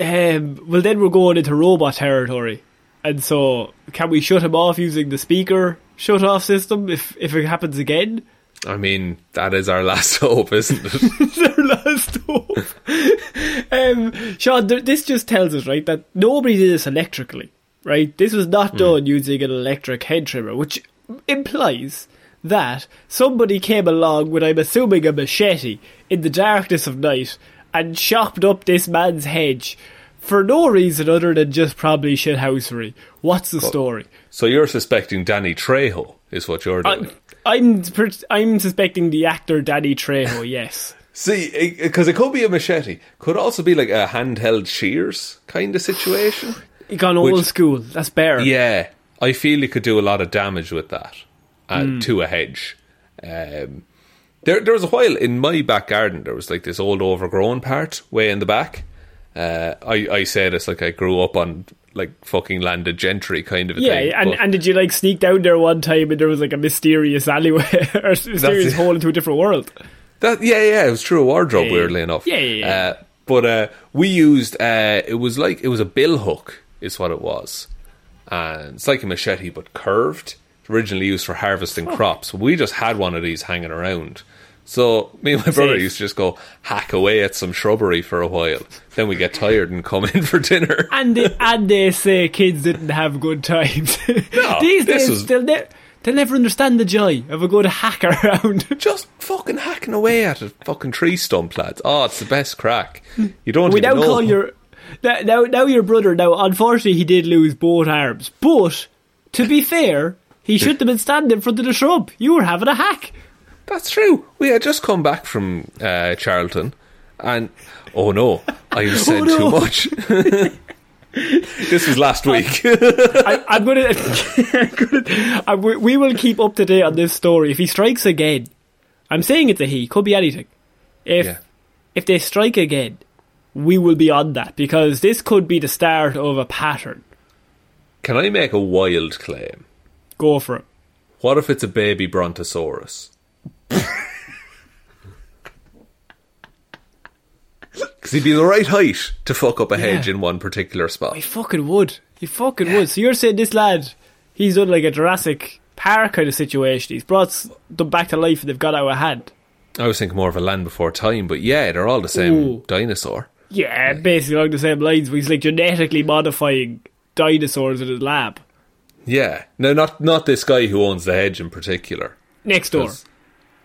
Um, well, then we're going into robot territory, and so can we shut him off using the speaker shut off system if if it happens again? I mean, that is our last *laughs* hope, isn't it? *laughs* Their last hope. *laughs* um, Sean, th- this just tells us right that nobody did this electrically. Right, this was not done using an electric hedge trimmer, which implies that somebody came along with, I'm assuming, a machete in the darkness of night and chopped up this man's hedge for no reason other than just probably shithousery. What's the story? so you're suspecting Danny Trejo is what you're doing. I, I'm I'm suspecting the actor Danny Trejo. *laughs* Yes. See, because it could be a machete, could also be like a handheld shears kind of situation. He *sighs* gone old Which- school. That's better. Yeah, I feel you could do a lot of damage with that uh, Hmm. to a hedge. Um, there, there was a while in my back garden. There was like this old overgrown part way in the back. Uh, I, I say this like I grew up on like fucking landed gentry kind of a Yeah, thing. and, and did you like sneak down there one time and there was like a mysterious alleyway *laughs* or mysterious hole into a different world? That yeah, yeah, it was through a wardrobe. Yeah, weirdly enough, yeah, yeah, yeah. Uh, but uh, we used uh, it was like it was a bill hook, is what it was, and it's like a machete but curved. Originally used for harvesting oh. crops. We just had one of these hanging around. So me and my brother Safe. used to just go hack away at some shrubbery for a while. Then we get tired and come in *laughs* for dinner. And they, and they say kids didn't have good times. *laughs* No, *laughs* These days, was- they'll, ne- they'll never understand the joy of a good hack around. just fucking hacking away at a fucking tree stump, lads. Oh, it's the best crack. You don't we even now know. call your Now, now, now your brother. Now, unfortunately, he did lose both arms. But to be fair, he shouldn't have been standing in front of the shrub. You were having a hack. That's true. We had just come back from uh, Chorlton, and oh no, I have *laughs* said Oh, no. too much. *laughs* this was last week. I, I'm gonna. *laughs* Gonna I, we we will keep up to date on this story. If he strikes again, I'm saying it's a he. Could be anything. If Yeah. if they strike again, we will be on that because this could be the start of a pattern. Can I make a wild claim? Go for it. What if it's a baby brontosaurus? *laughs* Because he'd be the right height to fuck up a hedge Yeah. in one particular spot. He fucking would. He fucking would. So you're saying this lad, he's done like a Jurassic Park kind of situation. He's brought s- them back to life and they've got out of hand. I was thinking more of a land before time, but yeah, they're all the same Ooh. dinosaur. Yeah, basically along the same lines. But he's like genetically modifying dinosaurs in his lab. Yeah. No, not not this guy who owns the hedge in particular. Next door.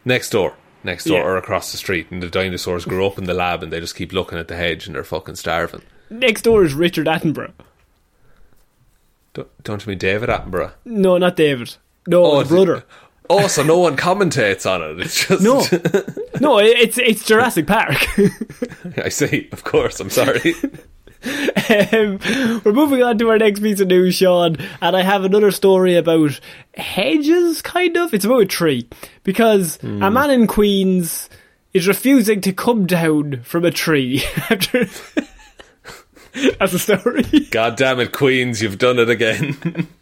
Next door. Next door Yeah. or across the street, and the dinosaurs grow up in the lab and they just keep looking at the hedge and they're fucking starving. Next door is Richard Attenborough. Don't, don't you mean David Attenborough? No, not David. No, oh, the brother. Oh, so no one commentates on it. It's just No, *laughs* no, it's it's Jurassic Park. *laughs* I see. Of course, I'm sorry. *laughs* um, we're moving on to our next piece of news, Sean, and I have another story about hedges. Kind of, it's about a tree because a man in Queens is refusing to come down from a tree *laughs* after. That's a story. God damn it, Queens, you've done it again. *laughs*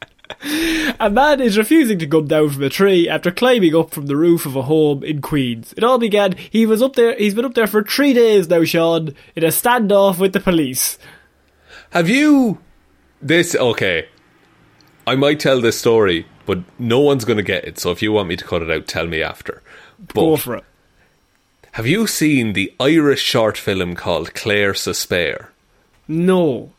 A man is refusing to come down from a tree after climbing up from the roof of a home in Queens. It all began. He was up there. He's been up there for three days now, Sean, in a standoff with the police. Have you this? Okay, I might tell this story, but no one's going to get it. So if you want me to cut it out, tell me after. But Go for it. have you seen the Irish short film called Clare sa Spéir? No,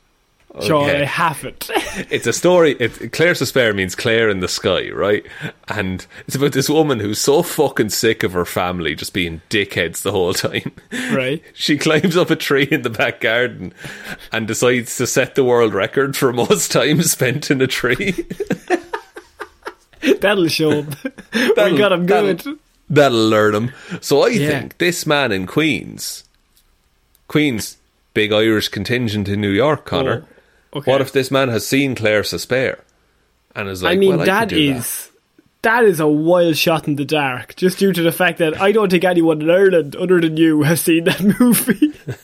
Sean, Okay. I haven't. *laughs* It's a story. It, Clare sa Spéir means Claire in the sky, right? And it's about this woman who's so fucking sick of her family just being dickheads the whole time. right. *laughs* She climbs up a tree in the back garden and decides to set the world record for most time spent in a tree. *laughs* That'll show him. we That'll- got him good. That'll, that'll learn him. So I Yeah. think this man in Queens, Queens, big Irish contingent in New York, Connor. Oh, okay. What if this man has seen Clare sa Spéir and is like, I mean, well, that could do that. is that is a wild shot in the dark. Just due to the fact that I don't think anyone in Ireland other than you has seen that *laughs* movie. *laughs*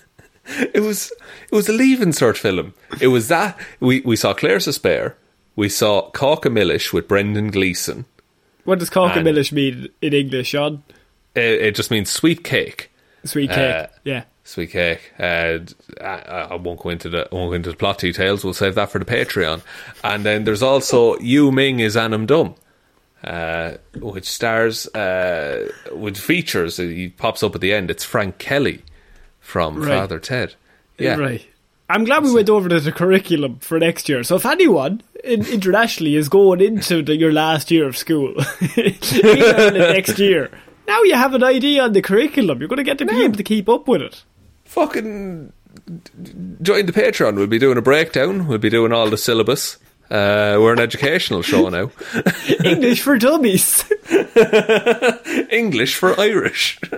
It was it was a leaving cert film. It was that we we saw Claire Suspare, we saw Cáca Milis with Brendan Gleeson. what does Cáca Milis mean in English, Sean? It, it just means sweet cake. Sweet cake. Uh, yeah. Sweet cake. Uh, I, I won't go into the I won't go into the plot details. We'll save that for the Patreon. And then there's also Yu Ming Is Ainm Dom, uh, which stars uh, with features. He pops up at the end. It's Frank Kelly from Right. Father Ted. Yeah, Right. I'm glad we went over to the curriculum for next year. So if anyone in, internationally is going into the, your last year of school, *laughs* next year, now you have an idea on the curriculum. You're going to get to be able to keep up with it. Fucking join the Patreon. We'll be doing a breakdown. We'll be doing all the syllabus. Uh, we're an educational show now. *laughs* English for dummies. *laughs* English for Irish. *laughs*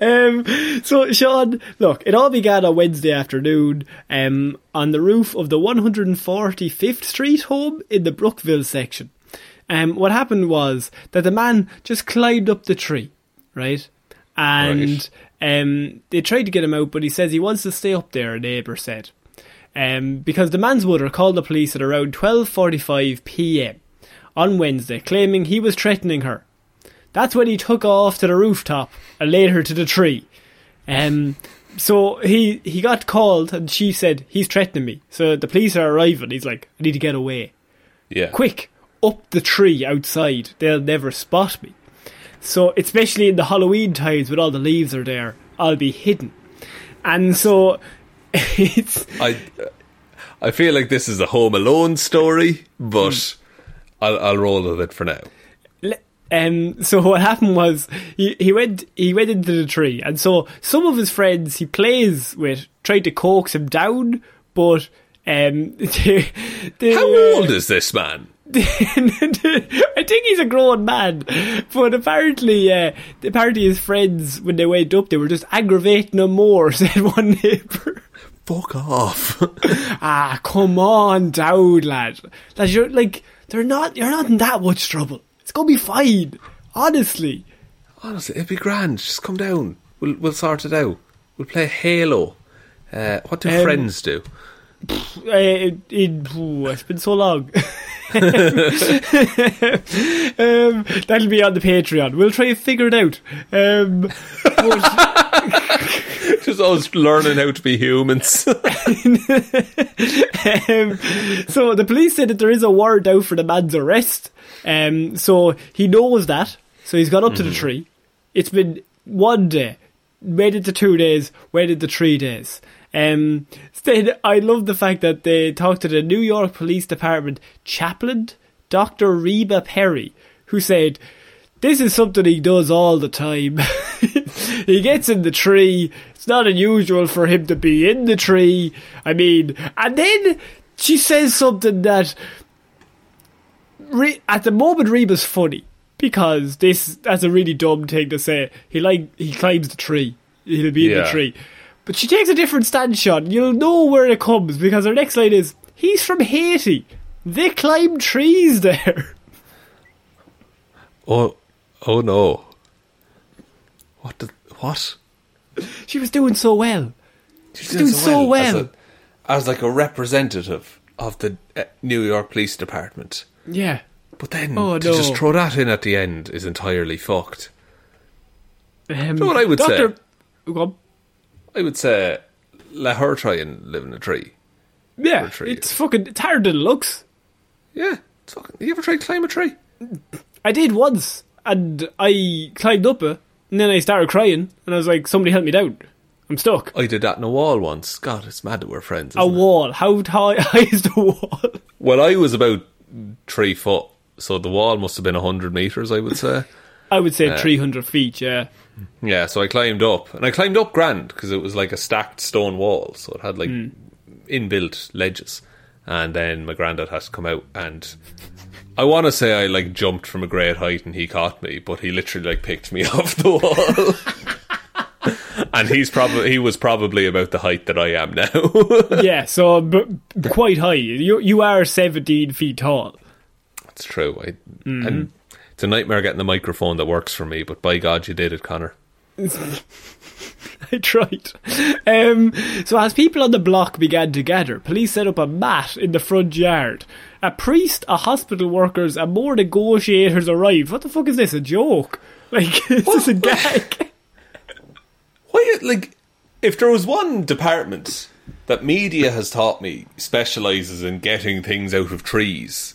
Um, so, Sean, look, it all began on Wednesday afternoon um, on the roof of the 145th Street home in the Brookville section. Um, what happened was that the man just climbed up the tree, right? And um, they tried to get him out, but he says he wants to stay up there, a neighbour said. Um, because the man's mother called the police at around 12.45 pm on Wednesday, claiming he was threatening her. That's when he took off to the rooftop and laid her to the tree. Um, so he he got called and she said he's threatening me. So the police are arriving. He's like, I need to get away, Yeah. quick up the tree outside. They'll never spot me. So especially in the Halloween times when all the leaves are there, I'll be hidden. And so *laughs* it's I I feel like this is a Home Alone story, but Hmm. I'll, I'll roll with it for now. Um, so what happened was he, he went he went into the tree, and so some of his friends he plays with tried to coax him down, but um, *laughs* the, the, How old is this man? *laughs* I think he's a grown man, but apparently, uh, apparently his friends when they went up, they were just aggravating him more. *laughs* Said one neighbour. Fuck off. *laughs* ah, come on, down, lad. Lad, you're like they're not. You're not in that much trouble. It's gonna be fine. Honestly. Honestly, it'd be grand. Just come down. We'll we'll sort it out. We'll play Halo. Uh, what do Um, friends do? It, it, ooh, it's been so long. *laughs* um, that'll be on the Patreon. We'll try and figure it out. Um, but, *laughs* Just always learning how to be humans. *laughs* um, so the police said that there is a warrant out for the man's arrest. Um, so he knows that. So he's gone up to the tree. It's been one day, made the two days, waited the three days. Um, then I love the fact that they talked to the New York Police Department chaplain, Dr. Reba Perry, who said, this is something he does all the time. *laughs* he gets in the tree. It's not unusual for him to be in the tree. I mean, and then she says something that Re- at the moment Reba's funny because this that's a really dumb thing to say. He like he climbs the tree. He'll be in the tree. But she takes a different stance shot. You'll know where it comes because her next line is he's from Haiti. They climb trees there. oh, oh no. What? The, what? She was doing so well. She's doing so well. As, a, as like a representative of the uh, New York Police Department. Yeah. But then Oh, to just throw that in at the end is entirely fucked. Um, know what I would. Go on. I would say let her try and live in a tree. Yeah, tree. it's fucking it's harder than it looks. Yeah. It's fucking, you ever tried to climb a tree? I did once, and I climbed up it, and then I started crying, and I was like, "Somebody help me down! I'm stuck." I did that in a wall once. God, it's mad that we're friends. A it? wall. How high *laughs* is the wall? Well, I was about three foot, so the wall must have been hundred meters. I would say. *laughs* I would say uh, 300 feet. Yeah. Yeah, so I climbed up, and I climbed up grand because it was like a stacked stone wall, so it had like hmm. inbuilt ledges. And then my granddad has to come out, and I want to say I like jumped from a great height, and he caught me, but he literally like picked me *laughs* off the wall. *laughs* and he's probably he was probably about the height that I am now. yeah. So b- quite high. You you are 17 feet tall. That's true. I, And it's a nightmare getting the microphone that works for me, but by God, you did it, Connor. *laughs* I tried. Um, so as people on the block began to gather, police set up a mat in the front yard. A priest, a hospital workers, and more negotiators arrived. What the fuck is this? A joke? *laughs* Like is this a gag? *laughs* Why, like, if there was one department that media has taught me specialises in getting things out of trees,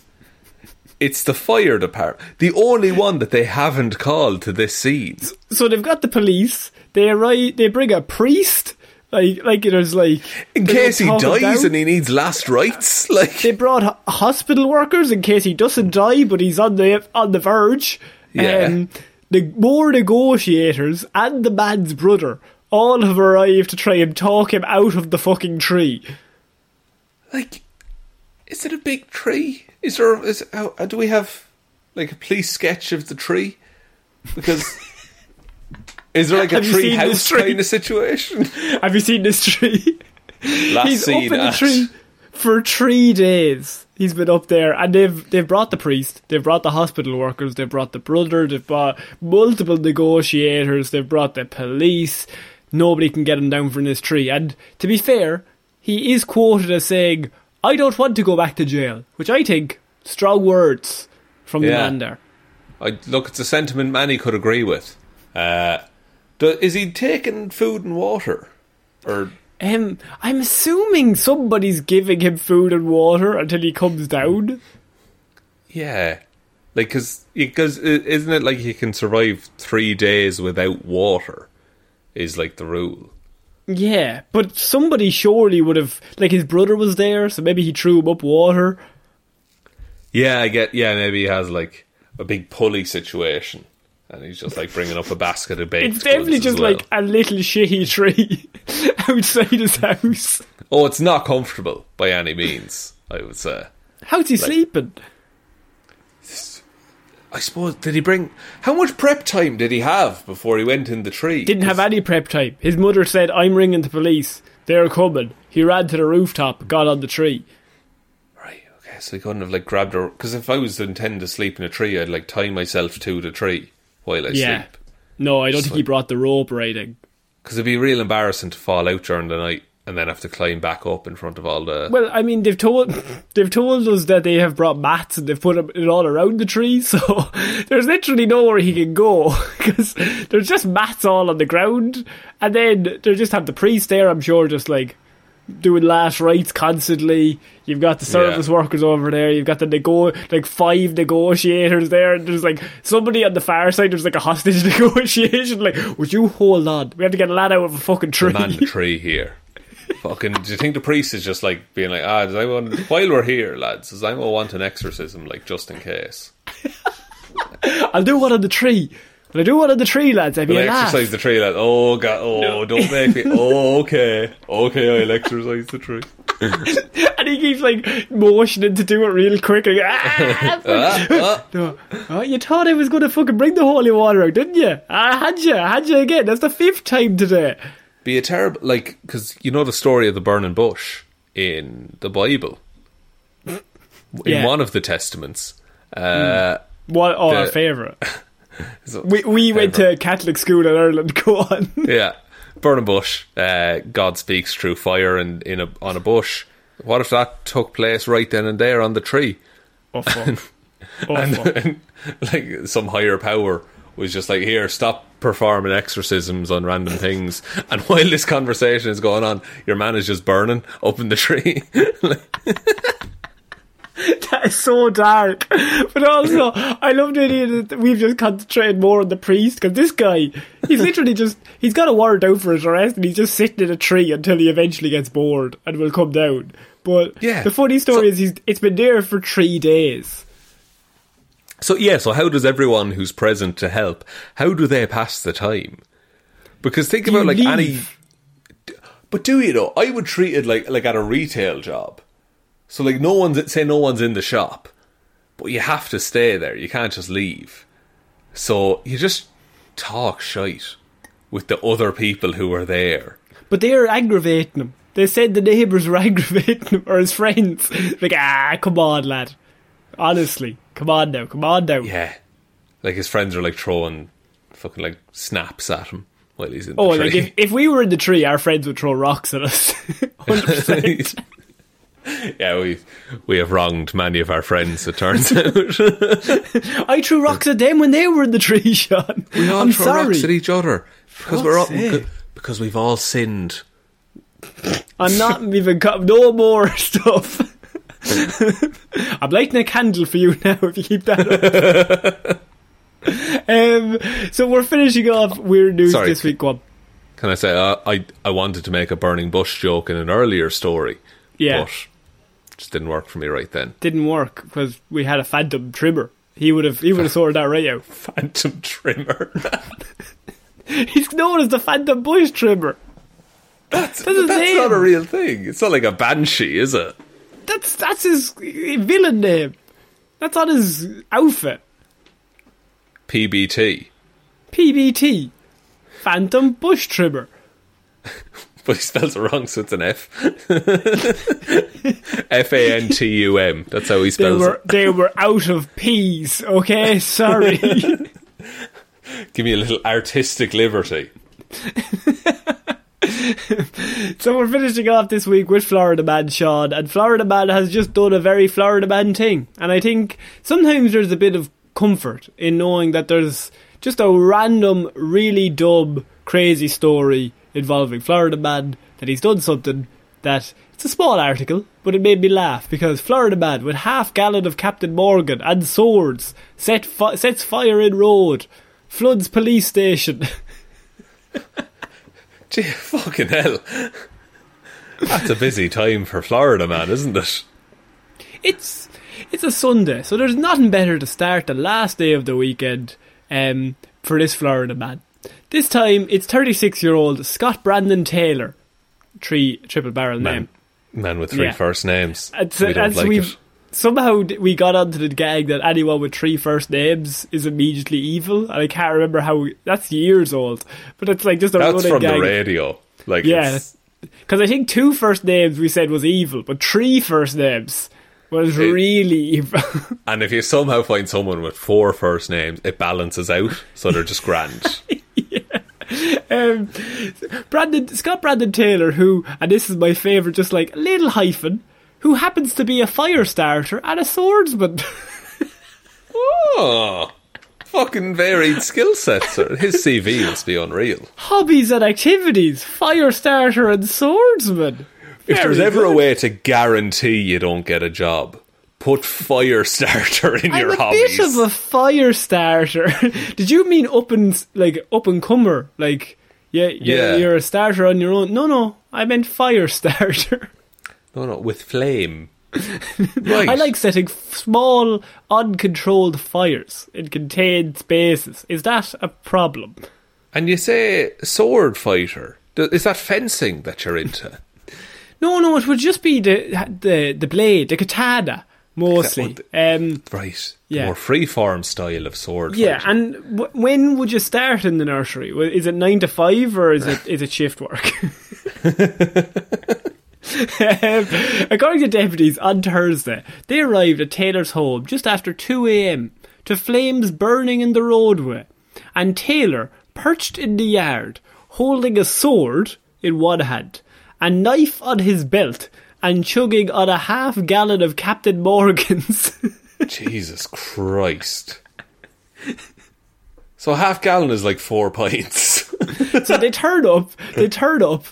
it's the fire department. The only one that they haven't called to this scene. So they've got the police. They arrive. They bring a priest. Like like there's like In case he gonna talk him dies and he needs last rites, like They brought hospital workers in case he doesn't die, but he's on the on the verge. Um, Yeah. the more negotiators and the man's brother all have arrived to try and talk him out of the fucking tree. like, is it a big tree? Is there? Is how, uh, do we have like a police sketch of the tree? Because is there like a Have tree seen this house tree? kind of situation? *laughs* Have you seen this tree? Last He's up seen in the tree for three days. He's been up there, and they've they've brought the priest, they've brought the hospital workers, they've brought the brother, they've brought multiple negotiators, they've brought the police. Nobody can get him down from this tree. And to be fair, he is quoted as saying, "I don't want to go back to jail," which I think strong words from the Yeah. man there. I look, it's a sentiment many could agree with. Uh, do, is he taking food and water, or Um, I'm assuming somebody's giving him food and water until he comes down. yeah, like because because isn't it like he can survive three days without water? Is like the rule. Yeah, but somebody surely would have like his brother was there, so maybe he threw him up water. Yeah, I get. Yeah, maybe he has like. a big pulley situation, and he's just like bringing up a basket of baked It's definitely just well. like a little shitty tree *laughs* outside his house. oh, it's not comfortable by any means. I would say. How's he sleeping? I suppose did he bring how much prep time did he have before he went in the tree? Didn't have any prep time. His mother said, I'm ringing the police. They're coming. He ran to the rooftop, got on the tree. Right. Okay. So he couldn't have like grabbed her because if I was intending to sleep in a tree, I'd like tie myself to the tree while I Yeah. sleep. No, I don't So- think he brought the rope or anything. Because it'd be real embarrassing to fall out during the night and then have to climb back up in front of all the. Well, I mean, they've told *laughs* they've told us that they have brought mats and they've put it all around the tree, *laughs* so there's literally nowhere he can go *laughs* because there's just mats all on the ground, and then they just have the priest there. I'm sure, just like doing last rites constantly. You've got the service Yeah. workers over there. You've got the nego like five negotiators there. And there's like somebody on the far side. There's like a hostage negotiation. Like, would you hold on? We have to get a lad out of a fucking tree. man the tree here. Fucking, do you think the priest is just like being like, ah, does anyone, while we're here, lads, does anyone want an exorcism, like, just in case? *laughs* I'll do one on the tree. Will I do one on the tree, lads? I'd be Will I a laugh. exercise the tree, lad? Oh, God, oh, don't make me. *laughs* Oh, okay. Okay, I'll exercise the tree. *laughs* and he keeps like motioning to do it real quick. Like, ah, Ah, ah. no. oh, you thought I was going to fucking bring the holy water out, didn't you? I had you. I had you again. That's the fifth time today. Be a terrible, like, because you know the story of the burning bush in the Bible? In Yeah. one of the testaments. Uh, What? Oh, our The- favourite. so- *laughs* We we went to Catholic school in Ireland. *laughs* Go on. yeah, burning bush. Uh, God speaks through fire and in a on a bush. What if that took place right then and there on the tree? Oh fuck. Oh and, and, *laughs* like some higher power was just like, here, stop performing exorcisms on random things. *laughs* And while this conversation is going on, your man is just burning up in the tree. *laughs* That is so dark. But also, I love the idea that we've just concentrated more on the priest because this guy, he's literally just, he's got a warrant out for his arrest and he's just sitting in a tree until he eventually gets bored and will come down. But Yeah. the funny story So- is he's, it's been there for three days. So yeah, so how does everyone who's present to help, how do they pass the time? Because think you about like any? But do you know? I would treat it like like at a retail job. So like no one's say no one's in the shop, but you have to stay there. You can't just leave. So you just talk shite with the other people who are there. But they're aggravating him. They said the neighbours were *laughs* aggravating him or his friends. Like, ah, come on, lad. Honestly, come on now, come on now. Yeah, like his friends are like throwing fucking like snaps at him while he's in Oh, the like tree. if, if we were in the tree, our friends would throw rocks at us. *laughs* *laughs* 100%. yeah, we we have wronged many of our friends. It turns *laughs* out I threw rocks at them when they were in the tree, Sean. we all I'm throw sorry. rocks at each other because we're all, sake. because we've all sinned. I'm not even co- no more stuff. *laughs* I'm lighting a candle for you *laughs* now if you keep that up. *laughs* um, so we're finishing off weird news Sorry. this week. Go. Can I say uh, I I wanted to make a burning bush joke in an earlier story, Yeah, but it just didn't work for me right then. didn't work because we had a phantom trimmer. He would have he would have sorted that right out. Phantom trimmer. He's known as the phantom bush trimmer. that's his that's not a real thing. It's not like a banshee, is it? That's that's his villain name. That's on his outfit. PBT. PBT, Phantom Bush Trimmer. *laughs* But he spells it wrong, so it's an F. *laughs* F A N T U M. That's how he They spells were it. they were out of peas. Okay, *laughs* sorry. Give me a little artistic liberty. *laughs* so we're finishing off this week with Florida Man Sean, and Florida Man has just done a very Florida Man thing. And I think sometimes there's a bit of comfort in knowing that there's just a random, really dumb, crazy story involving Florida Man that he's done something that it's a small article, but it made me laugh because Florida Man with half gallon of Captain Morgan and swords set fi- sets fire in road, floods police station. *laughs* Gee, *laughs* fucking hell. That's a busy time for Florida, man, isn't it? it's it's a Sunday, so there's nothing better to start the last day of the weekend um, for this Florida man. This time, it's 36 year old Scott Brandon Taylor, three triple barrel Man, name. man with three Yeah. first names. It's, we don't like we've- it. Somehow we got onto the gag that anyone with three first names is immediately evil, and I can't remember how. That's years old, but it's like just a That's running from gag. the radio. Like, Yeah, because I think two first names we said was evil, but three first names was It- really evil. *laughs* and if you somehow find someone with four first names, it balances out, so they're just grand. *laughs* um, Brandon Scott Brandon Taylor, who and this is my favorite, just like little hyphen, who happens to be a fire starter and a swordsman. *laughs* oh, fucking varied skill sets. sir. His CV must be unreal. Hobbies and activities: fire starter and swordsman. If there's ever a way to guarantee you don't get a job, put fire starter in I'm your a hobbies. bit of a fire starter. *laughs* Did you mean up and like up and comer? Like yeah, yeah, Yeah. you're a starter on your own. No, no, I meant fire starter. *laughs* No, no, with flame. *laughs* right. I like setting small, uncontrolled fires in contained spaces. Is that a problem? And you say sword fighter. Is that fencing that you're into? *laughs* No, no, it would just be the the the blade, the katana, mostly. Um, Right. Yeah. The more freeform style of sword yeah, fighting. and w- when would you start in the nursery? Is it nine to five or is it is it shift work? *laughs* *laughs* According to deputies, on Thursday, they arrived at Taylor's home just after 2 a.m. to flames burning in the roadway, and Taylor perched in the yard, holding a sword in one hand, a knife on his belt, and chugging on a half gallon of Captain Morgan's. *laughs* Jesus Christ. So a half gallon is like four pints. so they *laughs* turn up, they turn up,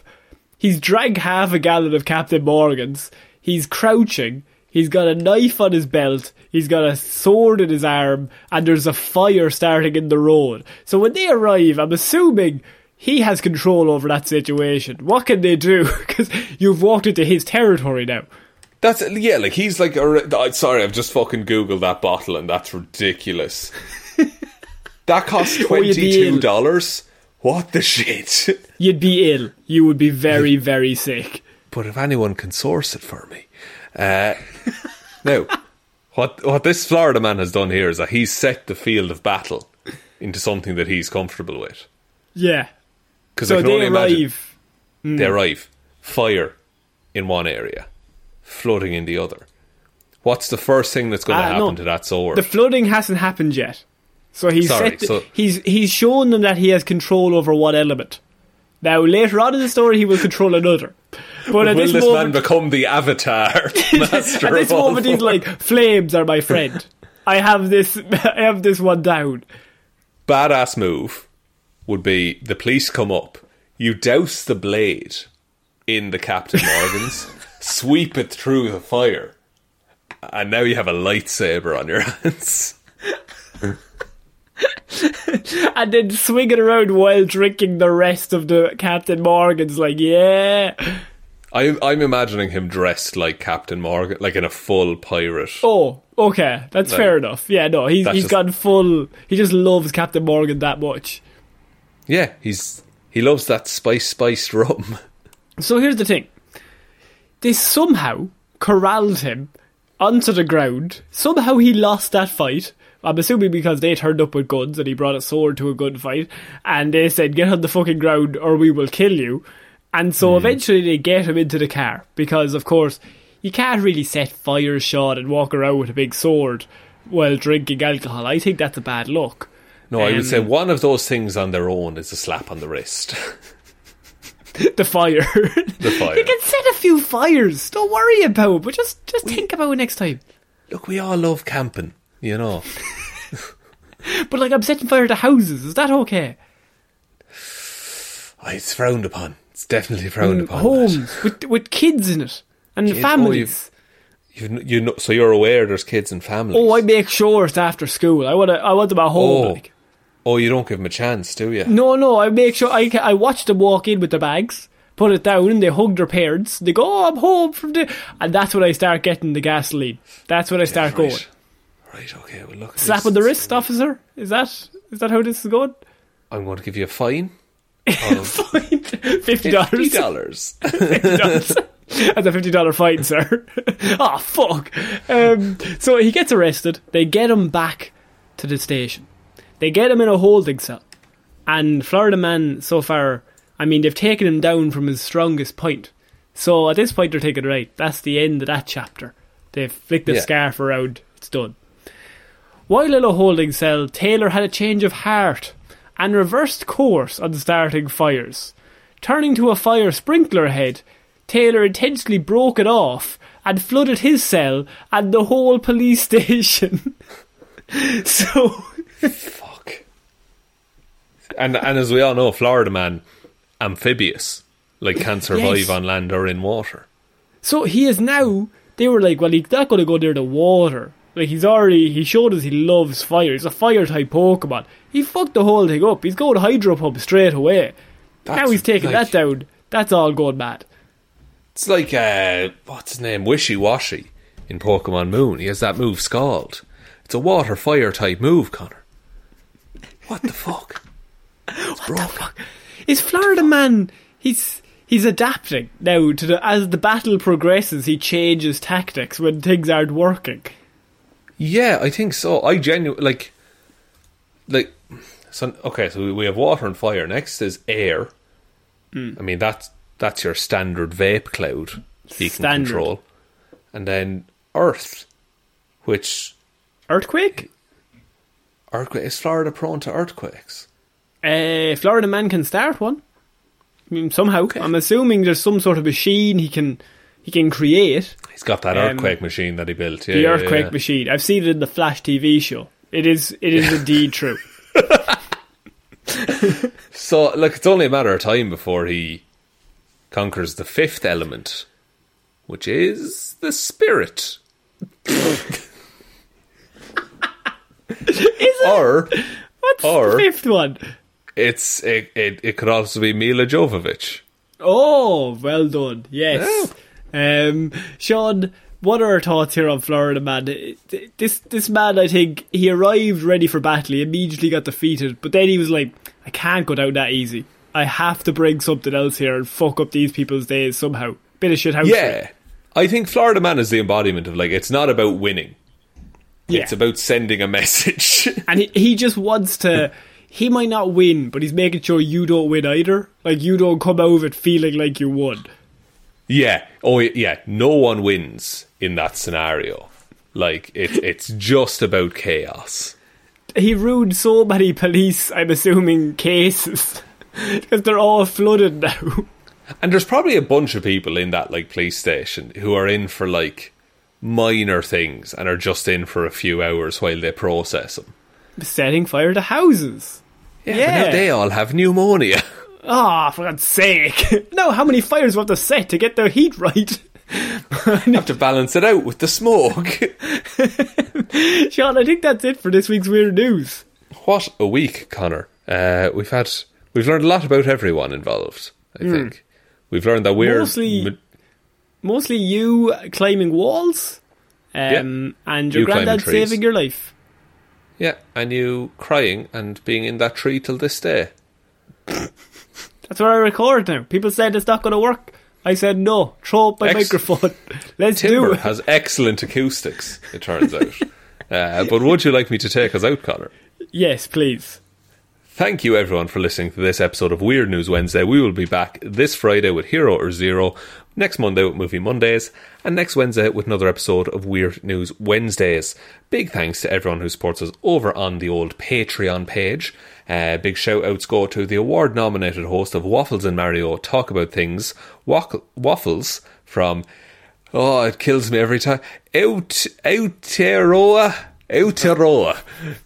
he's drank half a gallon of Captain Morgan's, he's crouching, he's got a knife on his belt, he's got a sword in his arm, and there's a fire starting in the road. So when they arrive, I'm assuming he has control over that situation. What can they do? *laughs* Because you've walked into his territory now. That's yeah, like he's like. Sorry, I've just fucking googled that bottle, and that's ridiculous. *laughs* that costs twenty two dollars. What the shit? *laughs* You'd be ill. You would be very, very sick. But if anyone can source it for me, uh, *laughs* now what what this Florida man has done here is that he's set the field of battle into something that he's comfortable with. Yeah. Because So I can they only imagine arrive. they arrive, fire in one area, flooding in the other. What's the first thing that's going to Ah, happen no. to that sword? The flooding hasn't happened yet. So he's Sorry, so- he's he's shown them that he has control over one element. Now later on in the story he will control another. But at Will this, this moment man become the avatar *laughs* *laughs* master at this of all moment he's four? like flames are my friend. I have this *laughs* I have this one down. badass move would be the police come up, you douse the blade in the Captain Morgan's, sweep it through the fire, and now you have a lightsaber on your hands. *laughs* And then swing it around while drinking the rest of the Captain Morgan's like, yeah. I'm, I'm imagining him dressed like Captain Morgan, like in a full pirate. Oh, okay. That's Like, fair enough. Yeah, no, he's he's just- gone full he just loves Captain Morgan that much. Yeah, he's he loves that spice spiced rum. So here's the thing. They somehow corralled him onto the ground. Somehow he lost that fight. I'm assuming because they turned up with guns and he brought a sword to a gunfight. And they said, get on the fucking ground or we will kill you. And so eventually they get him into the car. Because, of course, you can't really set fires, shot and walk around with a big sword while drinking alcohol. I think that's a bad look. No, I would Um, say one of those things on their own is a slap on the wrist. *laughs* the fire. The fire. you can set a few fires. Don't worry about it, but just, just think about it next time. Look, we all love camping, you know. *laughs* But like I'm setting fire to houses, is that okay? Oh, it's frowned upon. It's definitely frowned In upon. homes with with kids in it and Kids- oh, families. You, you know, so you're aware there's kids and families. Oh, I make sure it's after school. I want to. I want them at home. Oh. Like. Oh, you don't give them a chance, do you? No, no. I make sure I I watch them walk in with their bags. put it down, and they hug their parents. They go, "Oh, I'm home from the," and that's when I start getting the gasoline. That's when I start right. going. Right, okay, well look. Slap on the wrist, officer. Is that is that how this is going? I'm going to give you a fine *laughs* of Fifty *laughs* fifty dollars. *laughs* dollars. That's a fifty dollar fine, sir. oh fuck. Um, so he gets arrested. They get him back to the station. They get him in a holding cell. And Florida Man, so far, I mean, they've taken him down from his strongest point. So at this point, they're taking right. That's the end of that chapter. They've flicked the Yeah. scarf around. It's done. While in a holding cell, Taylor had a change of heart and reversed course on starting fires. Turning to a fire sprinkler head, Taylor intentionally broke it off and flooded his cell and the whole police *laughs* station. so, Fuck. And and as we all know, Florida man, amphibious, like can't survive Yes. on land or in water. so he is now. They were like, well, he's not going to go near the water. Like he's already, he showed us he loves fire. He's a fire type Pokemon. He fucked the whole thing up. He's going Hydro Pump straight away. now he's taking like- that down. That's all going mad. It's like uh, what's his name, Wishiwashi in Pokemon Moon. He has that move Scald. It's a water fire type move, Connor. What the fuck? *laughs* What the fuck? Is Florida Man? He's he's adapting now to the as the battle progresses. He changes tactics when things aren't working. Yeah, I think so. I genuinely like, like, so okay. So we have water and fire. Next is air. Hmm. I mean that's that's your standard vape cloud he can Standard. control, and then earth, which Earthquake? earthquake is Florida prone to earthquakes. Uh, Florida Man can start one. I mean, somehow. I'm assuming there's some sort of machine he can he can create. He's got that Um, earthquake machine that he built. Yeah, the yeah, earthquake yeah. machine. I've seen it in the Flash TV show. It is it is indeed true. *laughs* *laughs* So, look, it's only a matter of time before he conquers the fifth element, which is the spirit. Or What's Or- the fifth one? it's it, it, it could also be Milla Jovovich. Oh, well done. Yes. Um, Shaun, what are our thoughts here on Florida Man? This this man, I think, he arrived ready for battle. He immediately got defeated, but then he was like, "I can't go down that easy. I have to bring something else here and fuck up these people's days somehow." Bit of shit house. Yeah. I think Florida Man is the embodiment of like it's not about winning. yeah. It's about sending a *laughs* message. and he, he just wants to. He might not win, but he's making sure you don't win either. Like you don't come out of it feeling like you won. Yeah. Oh yeah, no one wins in that scenario. Like it's it's just about chaos. he ruined so many police, I'm assuming, cases. *laughs* Because they're all flooded now. And there's probably a bunch of people in that like police station who are in for like minor things and are just in for a few hours while they process them. Setting fire to houses. Yeah, Yeah. they all have pneumonia. *laughs* Ah, for God's sake. *laughs* no, how many fires we have to set to get the heat right? *laughs* have to balance it out with the smoke. *laughs* Shaun, I think that's it for this week's Weird News. what a week, Connor. Uh, we've had we've learned a lot about everyone involved. I think we've learned that we're. Mostly- ma- Mostly you climbing walls, um, and your You granddad saving your life. yeah, and you crying and being in that tree till this day. That's where I record now. People said it's not going to work. I said no. Throw up my Ex- microphone. *laughs* Let's do Timber it. has excellent acoustics. It turns out. *laughs* uh, but would you like me to take us out, Connor? yes, please. Thank you, everyone, for listening to this episode of Weird News Wednesday. We will be back this Friday with Hero or Zero, next Monday with Movie Mondays, and next Wednesday with another episode of Weird News Wednesdays. Big thanks to everyone who supports us over on the old Patreon page. Uh, big shout outs go to the award nominated host of Waffles and Mario Talk About Things, Wack- Waffles from. Oh, it kills me every time. Out, Aotearoa, Aotearoa,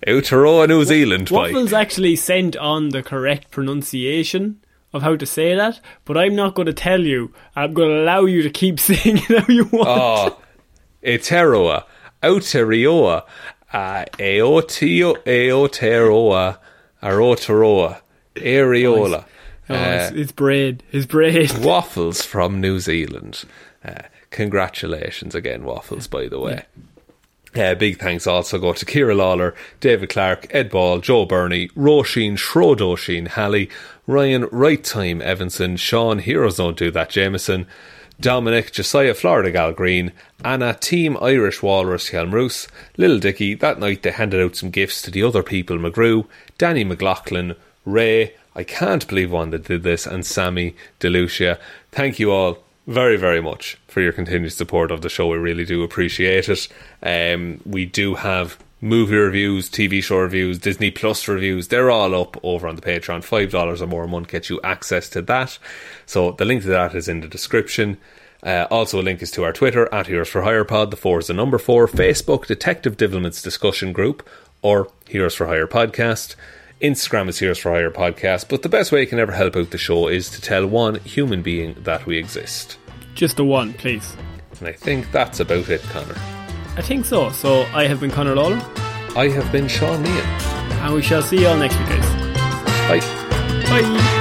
Aotearoa, New Zealand. by- Waffles actually sent on the correct pronunciation of how to say that, but I'm not going to tell you. I'm going to allow you to keep *laughs* saying it how you want. Oh, Aotearoa, Aotearoa, uh, Aotearoa, Aotearoa, Areola. Oh, it's, it's bread. His braid. *laughs* Waffles from New Zealand. Uh, congratulations again, Waffles, by the way. Uh, big thanks also go to Ciara Lawler, David Clarke, Ed Ball, Joe Bernie, Róisín, Schrödóisìn, Hally, Ryan Right Time Evanson, Shaun Heroes Don't Do That Jamieson, Dominic, Jessiah Florida Gal Green, Anna, Team Irish Walrus Hjelmroos, Little Dicky, that night they handed out some gifts to the other people McGrew, Danny McLaughlin, Ray, I can't believe Wanda did this, and Sammy DeLucia. Thank you all very, very much for your continued support of the show. We really do appreciate it. Um, we do have movie reviews, TV show reviews, Disney Plus reviews. They're all up over on the Patreon. $5 or more a month gets you access to that. So the link to that is in the description. Uh, also, a link is to our Twitter at Heroes for Hire Pod. The four is the number four. Facebook Detective Divilment's discussion group or Heroes for Hire podcast. Instagram is Heroes for Hire podcast. But the best way you can ever help out the show is to tell one human being that we exist. Just a one, please. And I think that's about it, Connor. I think so. So I have been Connor Lawler, I have been Shaun Meighan. and we shall see you all next week, guys. Bye. Bye.